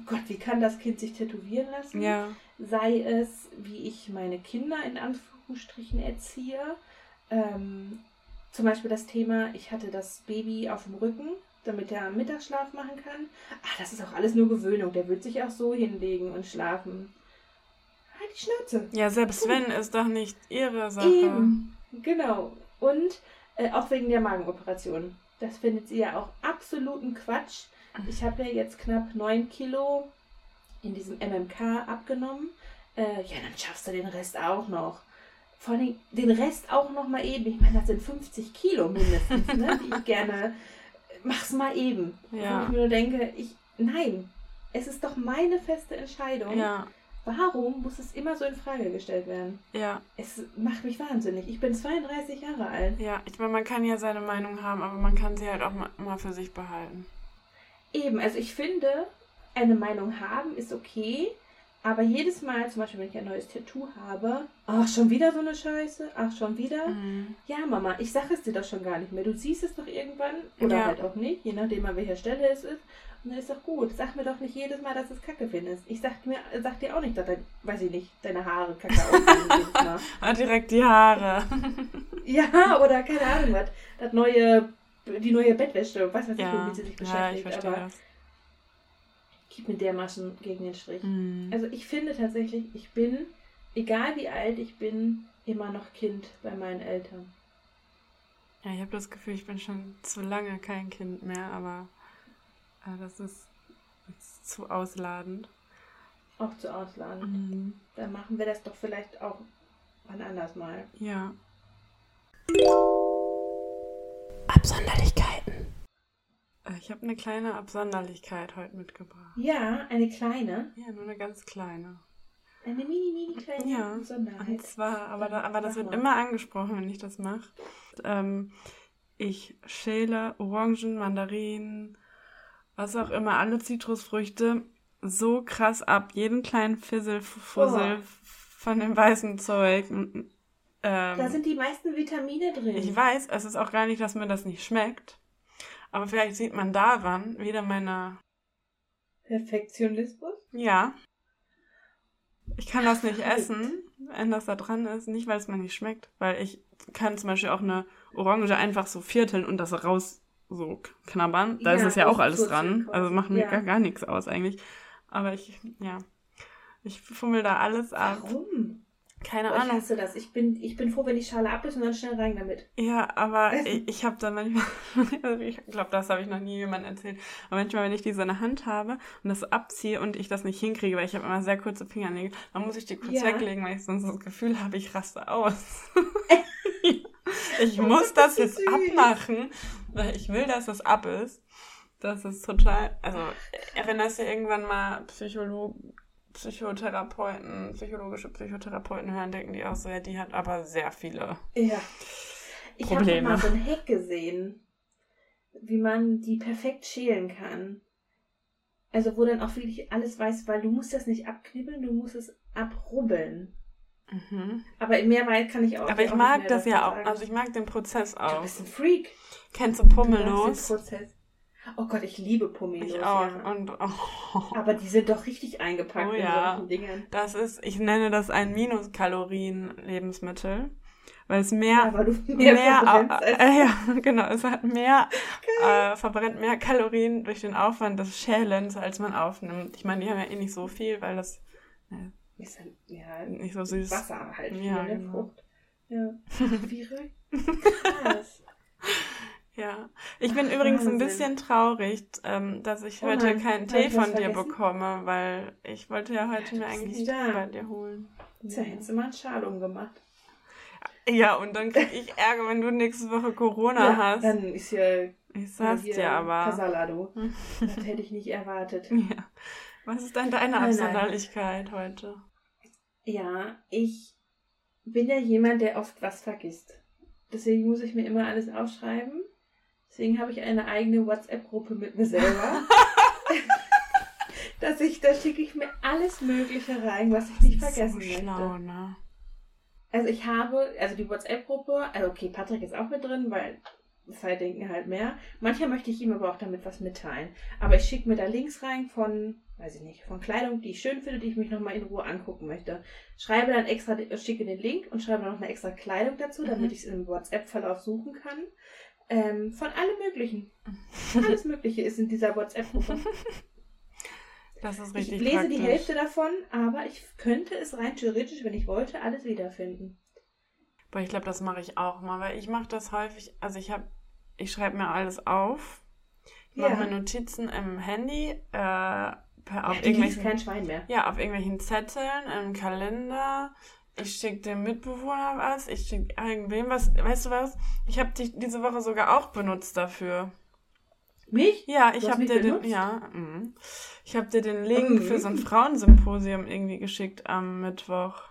Gott, wie kann das Kind sich tätowieren lassen? Ja. sei es, wie ich meine Kinder in Anführungsstrichen erziehe. Ähm, zum Beispiel das Thema, ich hatte das Baby auf dem Rücken, damit er Mittagsschlaf machen kann. Ach, das ist auch alles nur Gewöhnung. Der wird sich auch so hinlegen und schlafen. Halt die Schnauze. Ja, selbst wenn, ist doch nicht ihre Sache. Eben. Genau. Und äh, auch wegen der Magenoperation. Das findet sie ja auch absoluten Quatsch. Ich habe ja jetzt knapp 9 Kilo in diesem MMK abgenommen. Äh, ja, dann schaffst du den Rest auch noch. Vor allem den Rest auch noch mal eben. Ich meine, das sind 50 Kilo mindestens, ne, die ich gerne. Mach's mal eben. Ja. Wo ich mir nur denke, ich, nein, es ist doch meine feste Entscheidung. Ja, Warum muss es immer so in Frage gestellt werden? ja, Es macht mich wahnsinnig. Ich bin 32 Jahre alt. ja. Ich meine, man kann ja seine Meinung haben, aber man kann sie halt auch mal, für sich behalten. Eben, also ich finde, eine Meinung haben ist okay, aber jedes Mal, zum Beispiel wenn ich ein neues Tattoo habe, ach, schon wieder so eine Scheiße, ach, schon wieder. Mhm. Ja, Mama, ich sage es dir doch schon gar nicht mehr. Du siehst es doch irgendwann oder Ja. halt auch nicht, je nachdem an welcher Stelle es ist. Dann ist doch gut. Sag mir doch nicht jedes Mal, dass du es kacke findest. Ich sag, mir, sag dir auch nicht, dass dein, weiß ich nicht, deine Haare kacke aussehen. Mal. Ah, direkt die Haare. ja, oder keine Ahnung was. Das neue, die neue Bettwäsche, was weiß ich, womit sie sich ja, ich beschäftigt. verstehe aber das. gib mir dermaßen gegen den Strich. Mhm. Also ich finde tatsächlich, ich bin, egal wie alt ich bin, immer noch Kind bei meinen Eltern. Ja, ich habe das Gefühl, ich bin schon zu lange kein Kind mehr, aber äh, das ist, ist zu ausladend. Auch zu ausladend. Mhm. Dann machen wir das doch vielleicht auch wann anders mal. Ja. Absonderlichkeiten. Äh, Ich habe eine kleine Absonderlichkeit heute mitgebracht. Ja, eine kleine, Ja, nur eine ganz kleine. eine mini, mini kleine Ja, Und Besonderheit. zwar, aber, da, aber das wird mal. immer angesprochen, wenn ich das mache. Ähm, ich schäle Orangen, Mandarinen, was auch immer, alle Zitrusfrüchte so krass ab. Jeden kleinen Fissel, Fussel Oh. von dem weißen Zeug. Ähm, Da sind die meisten Vitamine drin. ich weiß, es ist auch gar nicht, dass mir das nicht schmeckt. Aber vielleicht sieht man daran wieder meine. Perfektionismus? Ja. Ich kann das nicht essen, wenn das da dran ist. Nicht, weil es mir nicht schmeckt. Weil ich kann zum Beispiel auch eine Orange einfach so vierteln und das raus so knabbern. Da ist Ja, es ja auch alles dran. Also macht mir Ja. gar, gar nichts aus eigentlich. Aber ich, ja. Ich fummel da alles ab. Warum? Keine Boah, ich Ahnung. hasse das. Ich bin, ich bin froh, wenn die Schale ab ist und dann schnell rein damit. Ja, aber ich, ich habe da manchmal, also ich glaube, das habe ich noch nie jemandem erzählt, aber manchmal, wenn ich die so in der Hand habe und das abziehe und ich das nicht hinkriege, weil ich habe immer sehr kurze Fingernägel, dann muss ich die kurz Ja. weglegen, weil ich sonst das Gefühl habe, ich raste aus. ich muss das so jetzt süß. abmachen, weil ich will, dass das ab ist. Das ist total, also wenn das ja irgendwann mal Psycholo Psychotherapeuten, psychologische Psychotherapeuten hören, denken die auch so, ja, die hat aber sehr viele Ja. Ich habe mal so ein Hack gesehen, wie man die perfekt schälen kann. Also wo dann auch wirklich alles weiß, weil du musst das nicht abknibbeln, du musst es abrubbeln. Mhm. Aber mehr weit kann ich auch Aber ich auch mag das ja auch. Also ich mag den Prozess du auch. bist ein Freak. Kennst du Prozess. Oh Gott, ich liebe Pomelos. Ich auch. Ja. Und oh, Aber die sind doch richtig eingepackt Oh in ja. solchen Dingern. das ist, ich nenne das ein Minuskalorien-Lebensmittel. Weil es mehr, Ja, mehr, mehr, äh, äh, ja, genau, es hat mehr, äh, verbrennt mehr Kalorien durch den Aufwand des Schälens, als man aufnimmt. Ich meine, die haben ja eh nicht so viel, weil das ist dann, ja, nicht so süß. Wasser halt. Ja, ne? genau. Frucht. Ja. Wie. Krass. Ja. Ich bin übrigens ein Wahnsinn. bisschen traurig, ähm, dass ich Oh heute nein, keinen Tee von dir vergessen? bekomme, weil ich wollte ja heute Ja, mir eigentlich einen Tee bei dir holen. Tja, hättest du mal einen Schal umgemacht. Ja, und dann krieg ich Ärger, wenn du nächste Woche Corona ja, hast. Dann ist ja Ich sag's dir aber. Kasala, du. Das hätte ich nicht erwartet. Ja. Was ist denn deine Nein, nein. Absonderlichkeit heute? Ja, ich bin ja jemand, der oft was vergisst. Deswegen muss ich mir immer alles aufschreiben. Deswegen habe ich eine eigene WhatsApp-Gruppe mit mir selber. Dass ich, da schicke ich mir alles Mögliche rein, was ich nicht vergessen so möchte. schlau, ne? Also ich habe, also die WhatsApp-Gruppe, also okay, Patrick ist auch mit drin, weil Zeit denken halt mehr. Manchmal möchte ich ihm aber auch damit was mitteilen. Aber ich schicke mir da Links rein von, weiß ich nicht, von Kleidung, die ich schön finde, die ich mich nochmal in Ruhe angucken möchte. Schreibe dann extra, schicke den Link und schreibe noch eine extra Kleidung dazu, damit Mhm. ich es im WhatsApp-Verlauf suchen kann. Ähm, von allem Möglichen. Alles Mögliche ist in dieser WhatsApp-Gruppe. Das ist Ich richtig lese praktisch. die Hälfte davon, aber ich könnte es rein theoretisch, wenn ich wollte, alles wiederfinden. Boah, ich glaube, das mache ich auch mal, weil ich mache das häufig, also ich habe, ich schreibe mir alles auf, mache Ja. mir Notizen im Handy, äh, per, auf ja, irgendwelchen kein Schwein mehr. Ja, auf irgendwelchen Zetteln, im Kalender. Ich schicke dem Mitbewohner was, ich schicke irgendwem was. Weißt du was? Ich habe dich diese Woche sogar auch benutzt dafür. Mich? Ja, ich habe dir den, ja, mhm. ich habe dir den Link Mhm. für so ein Frauensymposium irgendwie geschickt am Mittwoch.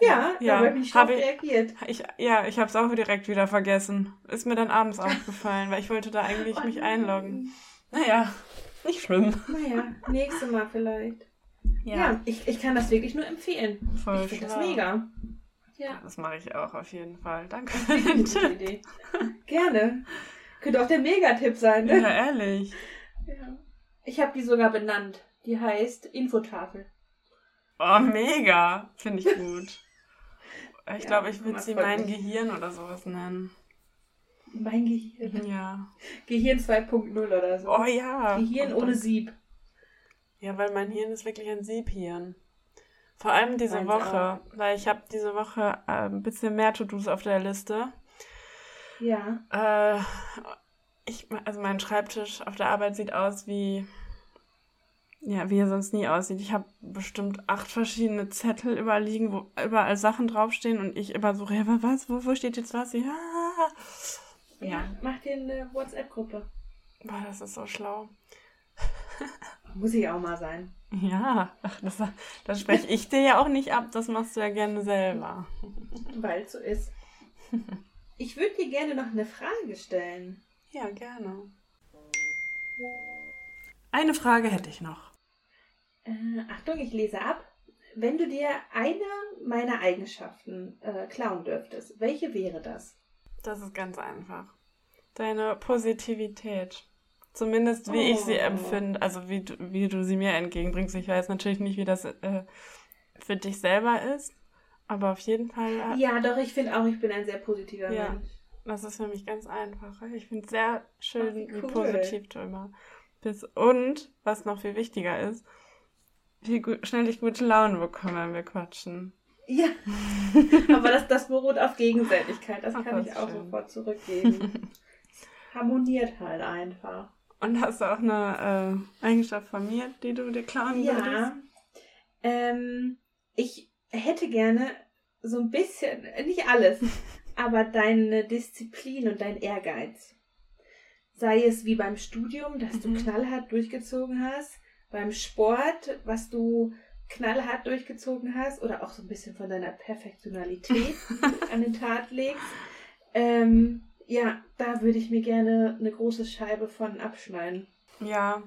Ja, Ja, da habe ich hab reagiert. Ich, ja, ich habe es auch direkt wieder vergessen. Ist mir dann abends aufgefallen, weil ich wollte da eigentlich Oh mich einloggen. Naja, nicht schlimm. Naja, nächstes Mal vielleicht. Ja, ich, ich kann das wirklich nur empfehlen. voll ich finde das mega. Ja, Das mache ich auch auf jeden Fall. Danke für den gute Tipp. Idee. Gerne. Könnte auch der Megatipp sein, ne? Ja, ehrlich. Ja. Ich habe die sogar benannt. Die heißt Infotafel. Oh, mega. Finde ich gut. Ich Ja, glaube, ich würde sie mein. Gehirn oder sowas nennen. Mein Gehirn. Ja. Gehirn 2.0 oder so. Oh ja. Gehirn Und ohne Sieb. Ja, weil mein Hirn ist wirklich ein Siebhirn. Vor allem diese Meins Woche, weil ich habe diese Woche äh, ein bisschen mehr To-Dos auf der Liste. Ja. Äh, ich, also mein Schreibtisch auf der Arbeit sieht aus wie, ja, wie er sonst nie aussieht. Ich habe bestimmt acht verschiedene Zettel überliegen, wo überall Sachen draufstehen und ich immer so, ja, was, wo, wo steht jetzt was? Ja. Ja. Ja, Mach dir eine WhatsApp-Gruppe. boah, das ist so schlau. Muss ich auch mal sein. Ja, ach, das, das spreche ich dir ja auch nicht ab, das machst du ja gerne selber. Weil es so ist. Ich würde dir gerne noch eine Frage stellen. Ja, gerne. Eine Frage hätte ich noch. Äh, Achtung, ich lese ab. Wenn du dir eine meiner Eigenschaften äh, klauen dürftest, welche wäre das? Das ist ganz einfach. Deine Positivität. Zumindest wie ich sie Oh. empfinde, also wie du, wie du sie mir entgegenbringst. Ich weiß natürlich nicht, wie das äh, für dich selber ist, aber auf jeden Fall, äh, Ja, doch, ich finde auch, ich bin ein sehr positiver Ja. Mensch. das ist für mich ganz einfach. Ich finde es sehr schön, Ach, wie wie cool. positiv du immer bist. Und, was noch viel wichtiger ist, wie gu schnell ich gute Laune bekomme, wenn wir quatschen. Ja, aber das, das beruht auf Gegenseitigkeit. Das Ach, kann das ich auch schön. sofort zurückgeben. Harmoniert halt einfach. Und hast du auch eine äh, Eigenschaft von mir, die du dir klauen würdest? Ja, ähm, ich hätte gerne so ein bisschen, nicht alles, aber deine Disziplin und dein Ehrgeiz. Sei es wie beim Studium, dass du Mhm. knallhart durchgezogen hast, beim Sport, was du knallhart durchgezogen hast, oder auch so ein bisschen von deiner Perfektionalität du an den Tat legst. Ähm, ja, da würde ich mir gerne eine große Scheibe von abschneiden. Ja,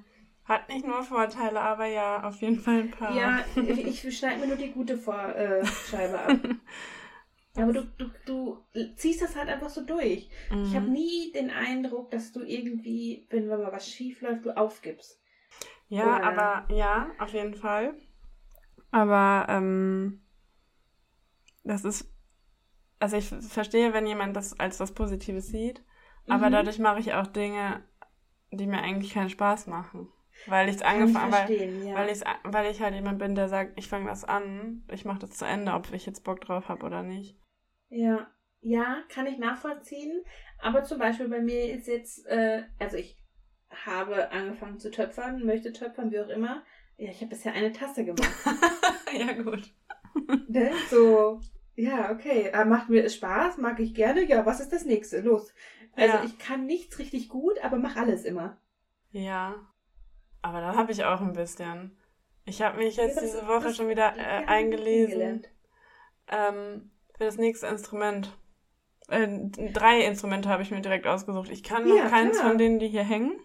hat nicht nur Vorteile, aber ja, auf jeden Fall ein paar. Ja, ich, ich schneide mir nur die gute Vor äh, Scheibe ab. Aber du, du, du ziehst das halt einfach so durch. Mhm. Ich habe nie den Eindruck, dass du irgendwie, wenn mal was schief läuft, du aufgibst. ja, Oder- aber ja, auf jeden Fall. Aber ähm, das ist, also ich verstehe, wenn jemand das als was Positives sieht, aber Mhm. dadurch mache ich auch Dinge, die mir eigentlich keinen Spaß machen. Weil ich es Kann ich angefangen weil, verstehen, ja. weil, ich's, weil ich halt jemand bin, der sagt, ich fange das an, ich mache das zu Ende, ob ich jetzt Bock drauf habe oder nicht. ja. Ja, kann ich nachvollziehen. Aber zum Beispiel bei mir ist jetzt, äh, also ich habe angefangen zu töpfern, möchte töpfern, wie auch immer. Ja, ich habe bisher eine Tasse gemacht. ja, gut. Ne? So, ja, okay. äh, Macht mir Spaß, mag ich gerne. Ja, was ist das nächste? Los. Also Ja. ich kann nichts richtig gut, aber mach alles immer. Ja, aber da habe ich auch ein bisschen. Ich habe mich jetzt Ja, diese Woche schon wieder äh, eingelesen ähm, für das nächste Instrument. Äh, drei Instrumente habe ich mir direkt ausgesucht. Ich kann noch Ja, keins klar. von denen, die hier hängen,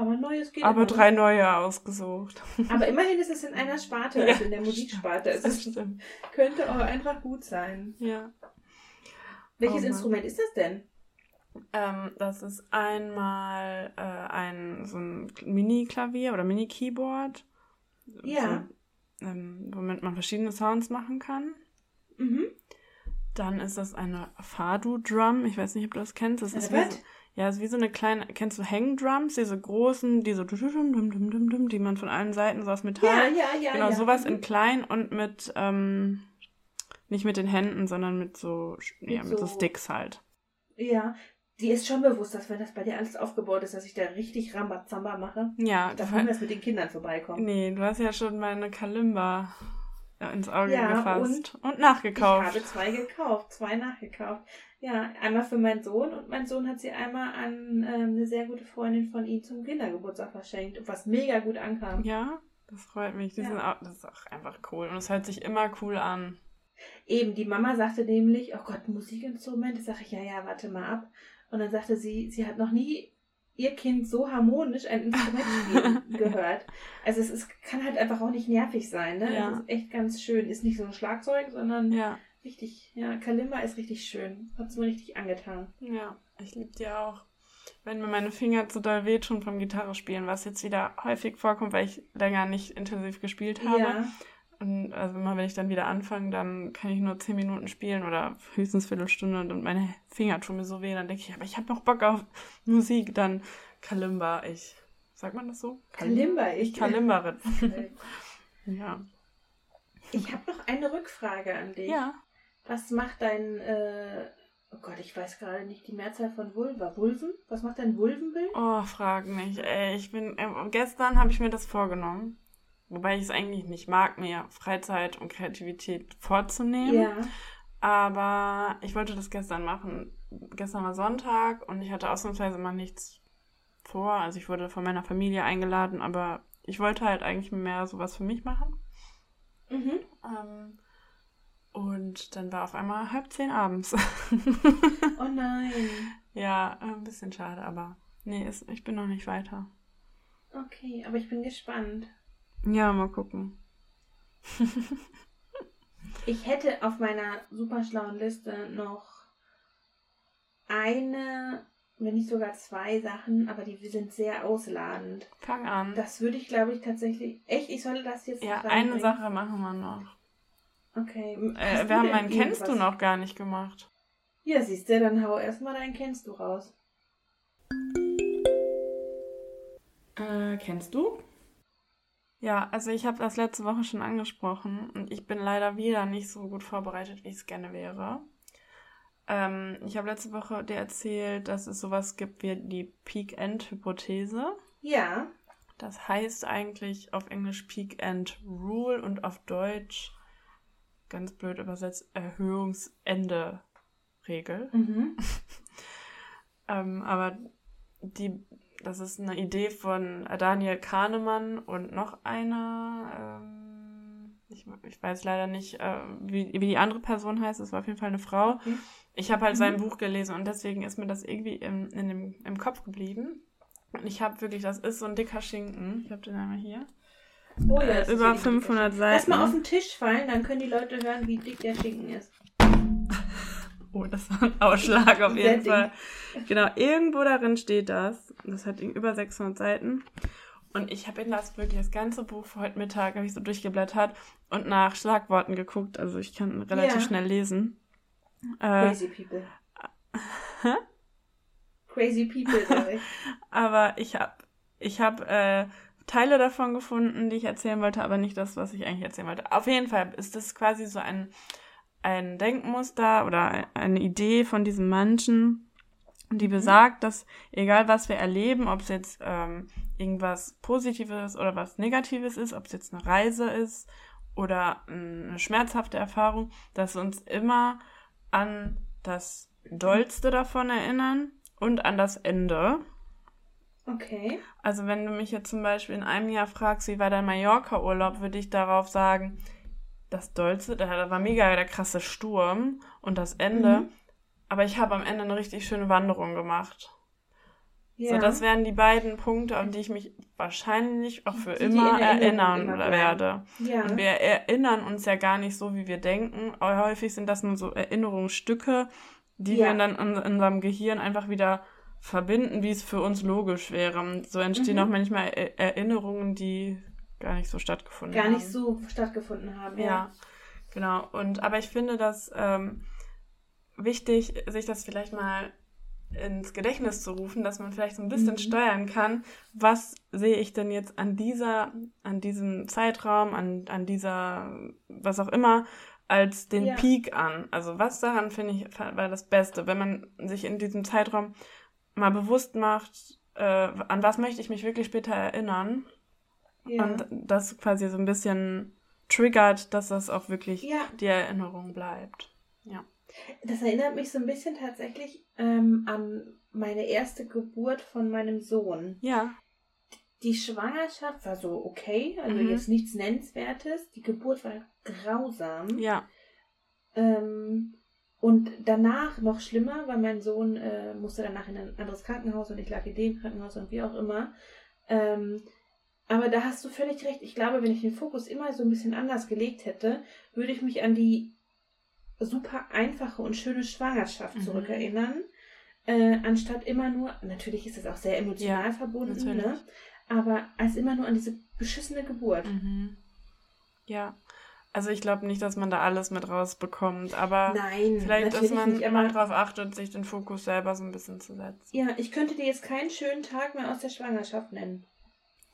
Aber Neues geht aber immer. drei neue ausgesucht. Aber immerhin ist es in einer Sparte, also in der Musiksparte. Es ist, stimmt. könnte auch einfach gut sein. Ja. Welches Oh. Instrument ist das denn? Ähm, das ist einmal äh, ein so ein Mini-Klavier oder Mini-Keyboard. Ja. So, ähm, womit man verschiedene Sounds machen kann. Mhm. Dann ist das eine Fado-Drum. Ich weiß nicht, ob du das kennst. Das ist Äh, wie ja, ist wie so eine kleine, kennst du Hang-Drums? Diese großen, die so, dum, dum, dum, dum, dum, dum, die man von allen Seiten so aus Ja, Metall. ja, ja. genau, ja. sowas Mhm. in klein und mit, ähm, nicht mit den Händen, sondern mit so, ja, mit so so- Sticks halt. Ja, die ist schon bewusst, dass wenn das bei dir alles aufgebaut ist, dass ich da richtig Rambazamba mache. Ja, Ich darf du, niemals mit den Kindern vorbeikommen. nee, du hast ja schon meine Kalimba ja, ins Auge Ja, gefasst. Und, Ich nachgekauft. habe zwei gekauft, zwei nachgekauft. Ja, einmal für meinen Sohn und mein Sohn hat sie einmal an ähm, eine sehr gute Freundin von ihm zum Kindergeburtstag verschenkt, was mega gut ankam. Ja, das freut mich. Die Ja. sind auch, das ist auch einfach cool. Und es hört sich immer cool an. Eben, die Mama sagte nämlich, oh Gott, Musikinstrumente. Sag ich, ja, ja, warte mal ab. Und dann sagte sie, sie hat noch nie ihr Kind so harmonisch ein Instrument spielen gehört. Also es ist, kann halt einfach auch nicht nervig sein, ne? Ja. Es ist echt ganz schön. Ist nicht so ein Schlagzeug, sondern Ja, richtig, ja, Kalimba ist richtig schön. Hat's mir richtig angetan. ja, ich liebe die auch. wenn mir meine Finger zu doll wehtun vom Gitarre spielen, was jetzt wieder häufig vorkommt, weil ich länger nicht intensiv gespielt habe. Ja. Und also immer wenn ich dann wieder anfange, dann kann ich nur zehn Minuten spielen oder höchstens Viertelstunde und meine Finger tun mir so weh. Dann denke ich, aber ich habe noch Bock auf Musik. Dann Kalimba ich. Sagt man das so? Kalimba, Ich ich. Kalimba Ja. Ich habe noch eine Rückfrage an dich. Ja. Was macht dein, äh, oh Gott, ich weiß gerade nicht die Mehrzahl von Vulva. Vulven? Was macht dein Vulvenbild? Oh, frag nicht. Ey, ich bin. Äh, gestern habe ich mir das vorgenommen. Wobei ich es eigentlich nicht mag, mir Freizeit und Kreativität vorzunehmen. Ja. Aber ich wollte das gestern machen. Gestern war Sonntag und ich hatte ausnahmsweise mal nichts vor. Also ich wurde von meiner Familie eingeladen, aber ich wollte halt eigentlich mehr sowas für mich machen. Mhm. Ähm, und dann war auf einmal halb zehn abends. Oh nein. ja, äh, ein bisschen schade, aber nee, ist, ich bin noch nicht weiter. Okay, aber ich bin gespannt. Ja, mal gucken. Ich hätte auf meiner super schlauen Liste noch eine, wenn nicht sogar zwei Sachen, aber die sind sehr ausladend. Fang an. Das würde ich, glaube ich, tatsächlich. Echt, ich soll das jetzt ja, eine Sache machen wir noch. Okay. Äh, wir haben denn einen Kennst du noch gar nicht gemacht. Ja, siehst du, dann hau erstmal deinen Kennst du raus. Äh, kennst du? Ja, also ich habe das letzte Woche schon angesprochen und ich bin leider wieder nicht so gut vorbereitet, wie ich es gerne wäre. Ähm, ich habe letzte Woche dir erzählt, dass es sowas gibt wie die Peak-End-Hypothese. Ja. Das heißt eigentlich auf Englisch Peak-End-Rule und auf Deutsch, ganz blöd übersetzt, Erhöhungsende-Regel. Mhm. Ähm, aber die, das ist eine Idee von Daniel Kahnemann und noch einer. Ähm, ich, ich weiß leider nicht, äh, wie, wie die andere Person heißt. Es war auf jeden Fall eine Frau. Okay. Ich habe halt sein Mhm. Buch gelesen und deswegen ist mir das irgendwie im, in dem, im Kopf geblieben. Und ich habe wirklich, das ist so ein dicker Schinken. Ich habe den einmal hier. Oh Äh, das ist über wirklich 500 dick. Lass mal Seiten. auf den Tisch fallen, dann können die Leute hören, wie dick der Schinken ist. Oh, das war ein Ausschlag auf jeden. Fall. Genau, irgendwo darin steht das. Das hat über 600 Seiten. Und ich habe in das wirklich das ganze Buch für heute Mittag habe ich so durchgeblättert und nach Schlagworten geguckt. Also ich kann relativ Ja. schnell lesen. Äh, Crazy people. Crazy people, sag ich. aber ich habe ich hab, äh, Teile davon gefunden, die ich erzählen wollte, aber nicht das, was ich eigentlich erzählen wollte. Auf jeden Fall ist das quasi so ein, ein Denkmuster oder eine Idee von diesem Menschen, die besagt, dass egal was wir erleben, ob es jetzt ähm, irgendwas Positives oder was Negatives ist, ob es jetzt eine Reise ist oder ähm, eine schmerzhafte Erfahrung, dass wir uns immer an das Dollste davon erinnern und an das Ende. Okay. Also wenn du mich jetzt zum Beispiel in einem Jahr fragst, wie war dein Mallorca-Urlaub, würde ich darauf sagen, das Dollste, da war mega der krasse Sturm und das Ende. Mhm. Aber ich habe am Ende eine richtig schöne Wanderung gemacht. Ja. So, das wären die beiden Punkte, an die ich mich wahrscheinlich auch für Die, die immer Erinnerung erinnern immer werde. ja. Und wir erinnern uns ja gar nicht so, wie wir denken. Häufig sind das nur so Erinnerungsstücke, die Ja. wir dann in unserem Gehirn einfach wieder verbinden, wie es für uns logisch wäre. So entstehen Mhm. auch manchmal Er- Erinnerungen, die gar nicht so stattgefunden Gar haben. nicht so stattgefunden haben. Ja, genau. Und aber ich finde das ähm, wichtig, sich das vielleicht mal ins Gedächtnis zu rufen, dass man vielleicht so ein bisschen Mhm. steuern kann, was sehe ich denn jetzt an dieser, an diesem Zeitraum, an, an dieser, was auch immer, als den Ja. Peak an. Also was daran finde ich war das Beste, wenn man sich in diesem Zeitraum mal bewusst macht, äh, an was möchte ich mich wirklich später erinnern Ja. und das quasi so ein bisschen triggert, dass das auch wirklich ja. die Erinnerung bleibt. Ja. Das erinnert mich so ein bisschen tatsächlich ähm, an meine erste Geburt von meinem Sohn. Ja. Die Schwangerschaft war so okay, also Mhm. jetzt nichts Nennenswertes. Die Geburt war grausam. Ja. Ähm, und danach noch schlimmer, weil mein Sohn äh, musste danach in ein anderes Krankenhaus und ich lag in dem Krankenhaus und wie auch immer. Ähm, aber da hast du völlig recht. Ich glaube, wenn ich den Fokus immer so ein bisschen anders gelegt hätte, würde ich mich an die super einfache und schöne Schwangerschaft Mhm. zurückerinnern. äh, anstatt immer nur, natürlich ist es auch sehr emotional Ja, verbunden, ne? aber als immer nur an diese beschissene Geburt. Mhm. Ja. Also ich glaube nicht, dass man da alles mit rausbekommt, aber Nein, vielleicht, dass man nicht, immer aber darauf achtet, sich den Fokus selber so ein bisschen zu setzen. ja, ich könnte dir jetzt keinen schönen Tag mehr aus der Schwangerschaft nennen.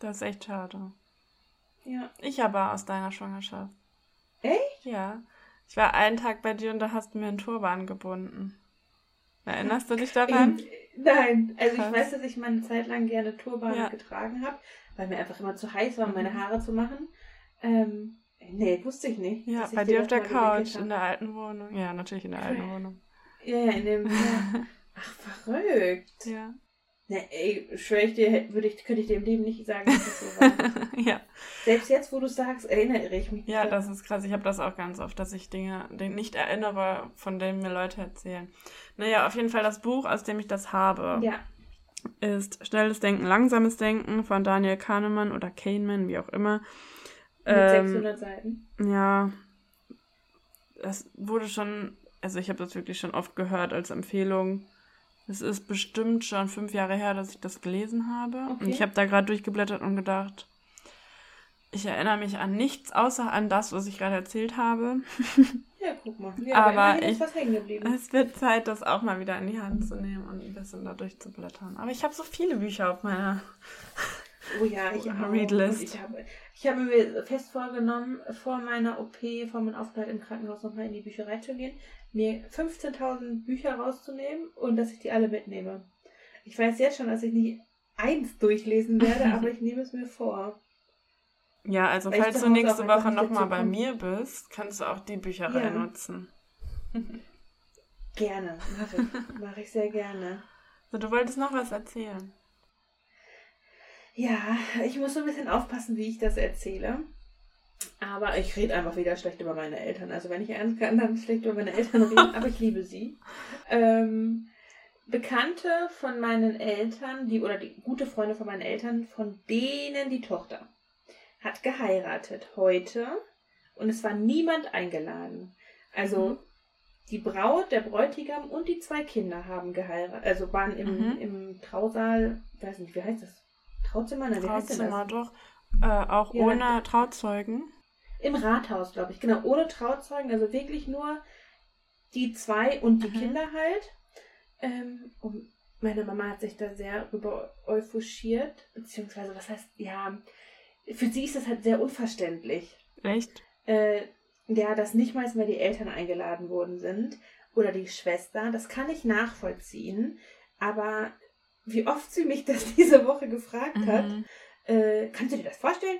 Das ist echt schade. Ja. Ich aber aus deiner Schwangerschaft. Echt? Ja. Ich war einen Tag bei dir und da hast du mir einen Turban gebunden. Erinnerst du dich daran? Nein, also Krass. ich weiß, dass ich mal eine Zeit lang gerne Turban Ja. getragen habe, weil mir einfach immer zu heiß war, um meine Mhm. Haare zu machen. Ähm, nee, wusste ich nicht. Ja, bei dir auf der Couch in der alten Wohnung. Ja, natürlich in der alten Wohnung. Ja, ja, in dem. Ja. Ach, verrückt. Ja. Ne, ey, schwöre ich dir, würde ich, könnte ich dir im Leben nicht sagen, dass das so war. ja. Selbst jetzt, wo du sagst, erinnere ich mich. Ja, das ist krass. Ich habe das auch ganz oft, dass ich Dinge nicht erinnere, von denen mir Leute erzählen. Naja, auf jeden Fall das Buch, aus dem ich das habe, Ja, ist Schnelles Denken, Langsames Denken von Daniel Kahnemann oder Kahneman, wie auch immer. Mit Ähm, 600 Seiten. Ja, das wurde schon, also ich habe das wirklich schon oft gehört als Empfehlung. Es ist bestimmt schon fünf Jahre her, dass ich das gelesen habe. Und Okay. ich habe da gerade durchgeblättert und gedacht, ich erinnere mich an nichts außer an das, was ich gerade erzählt habe. Ja, guck mal. Ja, aber aber ich-. Es wird Zeit, das auch mal wieder in die Hand zu nehmen und ein bisschen da durchzublättern. Aber ich habe so viele Bücher auf meiner. Oh ja, ich. Und Ich habe, ich habe mir fest vorgenommen, vor meiner OP, vor meinem Aufenthalt im Krankenhaus nochmal in die Bücherei zu gehen, mir 15.000 Bücher rauszunehmen und dass ich die alle mitnehme. Ich weiß jetzt schon, dass ich nicht eins durchlesen werde, aber ich nehme es mir vor. Ja, also Weil falls du nächste Woche nochmal bei mir bist, kannst du auch die Bücherei Ja. nutzen. Gerne, mache ich. Mache ich sehr gerne. So, du wolltest noch was erzählen. Ja, ich muss so ein bisschen aufpassen, wie ich das erzähle. Aber ich rede einfach wieder schlecht über meine Eltern. Also wenn ich ernst kann, dann schlecht über meine Eltern reden, aber ich liebe sie. Ähm, Bekannte von meinen Eltern, die oder die gute Freunde von meinen Eltern, von denen die Tochter hat geheiratet heute und es war niemand eingeladen. Also Mhm. die Braut, der Bräutigam und die zwei Kinder haben geheiratet, also waren im, Mhm. im Trausaal, weiß nicht, wie heißt das? Trauzimmer? Nein, wie Trauzimmer, doch. Äh, auch Ja, ohne Trauzeugen. Im Rathaus, glaube ich. Genau, ohne Trauzeugen, also wirklich nur die zwei und die Mhm. Kinder halt. Ähm, und meine Mama hat sich da sehr über euphoriert, beziehungsweise, was heißt, ja, für sie ist das halt sehr unverständlich. Echt? Äh, ja, dass nicht mal mehr die Eltern eingeladen worden sind oder die Schwester, das kann ich nachvollziehen. Aber wie oft sie mich das diese Woche gefragt hat, Mhm. äh, kannst du dir das vorstellen?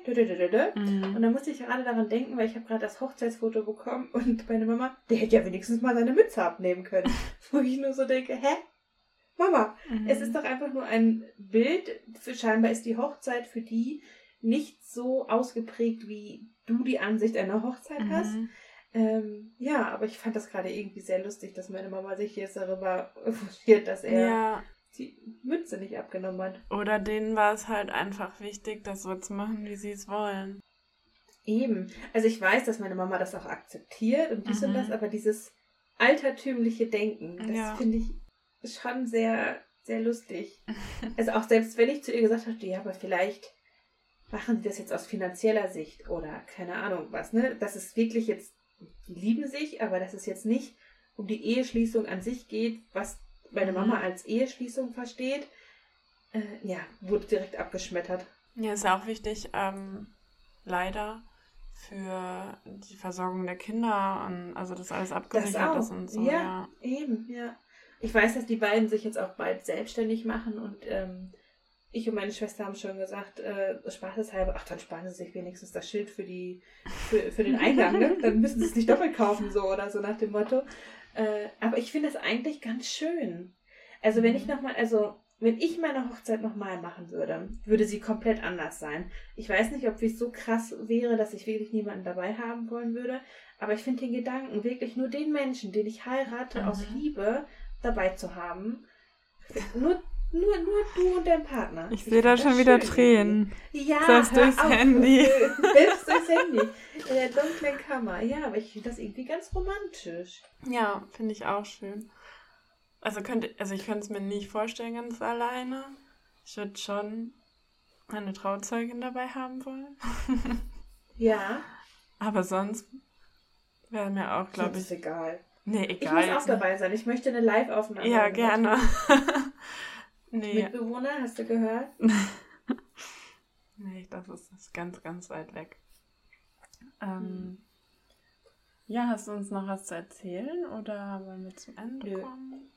Mhm. Und dann musste ich gerade daran denken, weil ich habe gerade das Hochzeitsfoto bekommen und meine Mama, der hätte ja wenigstens mal seine Mütze abnehmen können. Wo ich nur so denke, hä? Mama, Mhm. es ist doch einfach nur ein Bild. Scheinbar ist die Hochzeit für die nicht so ausgeprägt, wie du die Ansicht einer Hochzeit hast. Mhm. Ähm, ja, aber ich fand das gerade irgendwie sehr lustig, dass meine Mama sich jetzt darüber frustriert, dass er Ja, die Mütze nicht abgenommen hat. oder denen war es halt einfach wichtig, das so zu machen, wie sie es wollen. Eben. Also ich weiß, dass meine Mama das auch akzeptiert und dies und Mhm. das, aber dieses altertümliche Denken, das Ja. finde ich schon sehr, sehr lustig. also auch selbst wenn ich zu ihr gesagt habe, ja, aber vielleicht machen sie das jetzt aus finanzieller Sicht oder keine Ahnung was, ne? Das ist wirklich jetzt, die lieben sich, aber dass es jetzt nicht um die Eheschließung an sich geht, was meine Mhm. Mama als Eheschließung versteht, äh, ja, wurde direkt abgeschmettert. Ja, ist ja auch wichtig, ähm, leider für die Versorgung der Kinder und also dass alles abgesichert ist und so. ja, Ja. eben, ja. Ich weiß, dass die beiden sich jetzt auch bald selbstständig machen und ähm, ich und meine Schwester haben schon gesagt, äh, spaßeshalber, ach, dann sparen sie sich wenigstens das Schild für die für, für den Eingang, ne? Dann müssen sie es nicht doppelt kaufen, so oder so nach dem Motto. Äh, aber ich finde das eigentlich ganz schön. Also wenn ich Mhm. nochmal, also wenn ich meine Hochzeit nochmal machen würde, würde sie komplett anders sein. Ich weiß nicht, ob es so krass wäre, dass ich wirklich niemanden dabei haben wollen würde, aber ich finde den Gedanken, wirklich nur den Menschen, den ich heirate, Mhm. aus Liebe dabei zu haben, nur, nur, nur du und dein Partner. Ich Ich sehe da schon wieder Tränen. irgendwie. Ja, Selbst durchs auf. Handy. Selbst durchs Handy. In der dunklen Kammer. Ja, aber ich finde das irgendwie ganz romantisch. Ja, finde ich auch schön. Also, könnte, also ich könnte es mir nicht vorstellen, ganz alleine. Ich würde schon eine Trauzeugin dabei haben wollen. Ja. Aber sonst wäre mir auch, glaube Ist ich. egal. Nee, Ich egal. muss auch dabei sein. Ich möchte eine Live-Aufnahme. Ja, gerne. nee, Mitbewohner, hast du gehört? nee, das ist, das ist ganz, ganz weit weg. Ähm, ja, hast du uns noch was zu erzählen oder wollen wir zum Ende Nö. kommen?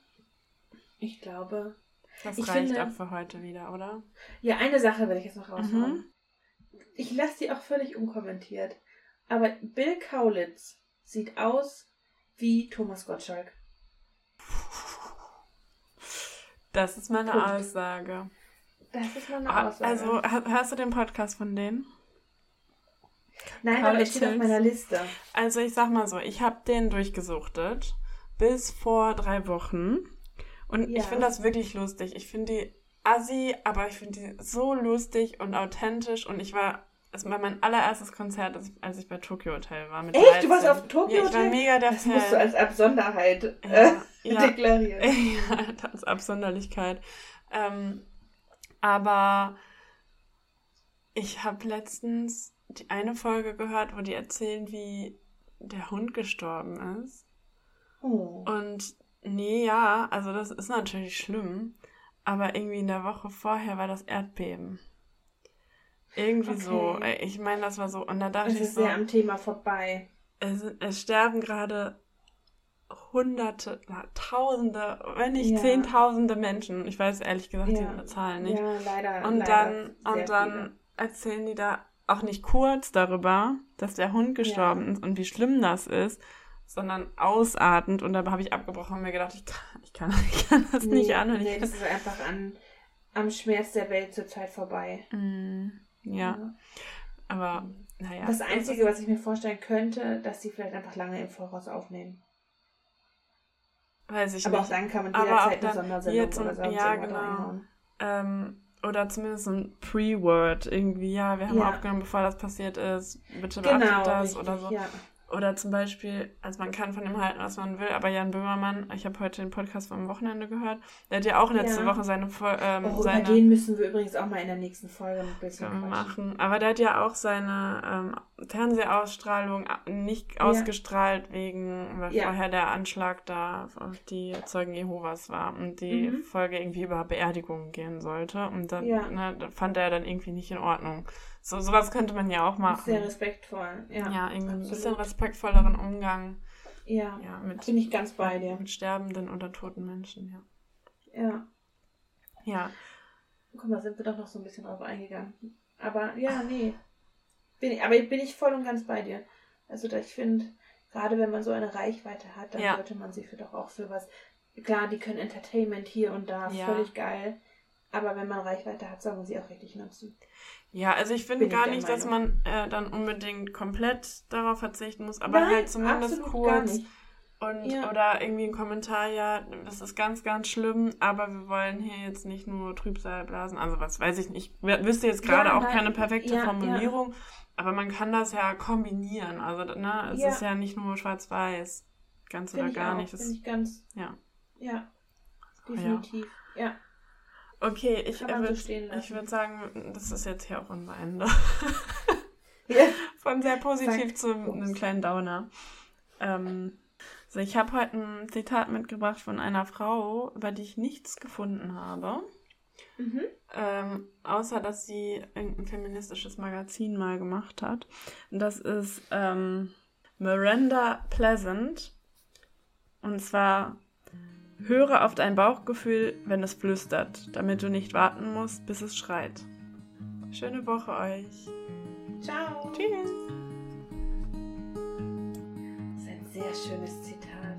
Ich glaube. Das Ich reicht finde- auch für heute wieder, oder? Ja, eine Sache will ich jetzt noch raushauen. Mhm. Ich lasse die auch völlig unkommentiert. Aber Bill Kaulitz sieht aus wie Thomas Gottschalk. Das ist meine Punkt. Aussage. Das ist mal eine Ah, Aussage. Also, hörst du den Podcast von denen? Nein, aber er Kaulitz steht auf meiner Liste. Also, ich sag mal so, ich habe den durchgesuchtet bis vor drei Wochen. Und Ja. ich finde das wirklich lustig. Ich finde die assi, aber ich finde die so lustig und authentisch. Und ich war, es war mein allererstes Konzert, als ich, ich bei Tokyo Hotel war. Echt? Du warst 13. auf Tokyo Ja, ich war Hotel? mega der Das Fan. musst du als Absonderheit Ja, äh, ja. deklarieren. ja, als Absonderlichkeit. Ähm, aber ich habe letztens die eine Folge gehört, wo die erzählen, wie der Hund gestorben ist. Oh. Und nee, ja, also das ist natürlich schlimm. Aber irgendwie in der Woche vorher war das Erdbeben. Irgendwie so. Okay. Ich meine, das war so. Und da dachte Das ich ist so, sehr am Thema vorbei. es, es sterben gerade Hunderte, na, Tausende, wenn nicht Ja. Zehntausende Menschen. Ich weiß ehrlich gesagt Ja. die Zahlen nicht. Ja, leider. und leider dann, und dann viele. erzählen die da auch nicht kurz darüber, dass der Hund gestorben ist und wie schlimm das ist, sondern ausartend. Und da habe ich abgebrochen und mir gedacht, ich kann, ich kann, ich kann das Nee, nicht an. Und nee, das ist einfach an, am Schmerz der Welt zurzeit vorbei. Mm, ja, aber naja. Das Einzige, was ich mir vorstellen könnte, dass sie vielleicht einfach lange im Voraus aufnehmen. Weiß ich Aber auch nicht. dann kann man Aber jederzeit auch eine Sondersendung jetzt oder sonst ja, genau. Ähm, oder zumindest so ein Pre-Word irgendwie, ja, wir haben Ja. aufgenommen, bevor das passiert ist, bitte beachtet Genau, das richtig, oder so. ja. Oder zum Beispiel, also man kann von ihm halten, was man will, aber Jan Böhmermann, ich habe heute den Podcast vom Wochenende gehört, der hat ja auch letzte Ja. Woche seine, Fol- ähm, Oh, über seine den müssen wir übrigens auch mal in der nächsten Folge ein bisschen machen. Aber der hat ja auch seine ähm, Fernsehausstrahlung nicht ausgestrahlt wegen, weil Ja. vorher der Anschlag da auf die Zeugen Jehovas war und die Mhm. Folge irgendwie über Beerdigungen gehen sollte. Und dann Ja. ne, fand er dann irgendwie nicht in Ordnung. So sowas könnte man ja auch machen. Sehr respektvoll. Ja, ja, irgendwie ein bisschen respektvolleren Umgang ja. ja, mit, bin ich ganz bei dir. mit sterbenden oder toten Menschen, ja. Ja. Ja, Guck mal, sind wir doch noch so ein bisschen drauf eingegangen. Aber ja, nee. Bin ich, aber bin ich voll und ganz bei dir. Also da ich finde, gerade wenn man so eine Reichweite hat, dann Ja. sollte man sie für doch auch für was. Klar, die können Entertainment hier und da, Ja. völlig geil. Aber wenn man Reichweite hat, soll man sie auch richtig nutzen. Ja, also ich finde gar nicht, dass man äh, dann unbedingt komplett darauf verzichten muss, aber Nein, halt zumindest kurz und Ja. oder irgendwie ein Kommentar, ja, das ist ganz, ganz schlimm, aber wir wollen hier jetzt nicht nur Trübsal blasen, also was weiß ich nicht. Ich wüsste jetzt gerade Ja, auch keine perfekte ja. Formulierung, aber man kann das ja kombinieren. Also, ne, es ist ja nicht nur schwarz-weiß, ganz Bin oder gar auch, nicht. Das, ich ganz. ja. Ja. ja. Definitiv. Ja. Okay, ich Kann man so würde ich würd sagen, das ist jetzt hier auch unser Ende. ja. Von sehr positiv Sag- zu einem kleinen Downer. Ähm, also ich habe heute ein Zitat mitgebracht von einer Frau, über die ich nichts gefunden habe. Mhm. Ähm, außer, dass sie irgendein feministisches Magazin mal gemacht hat. Und das ist ähm, Miranda Pleasant. Und zwar, höre auf dein Bauchgefühl, wenn es flüstert, damit du nicht warten musst, bis es schreit. Schöne Woche euch. Ciao. Tschüss. Das ist ein sehr schönes Zitat.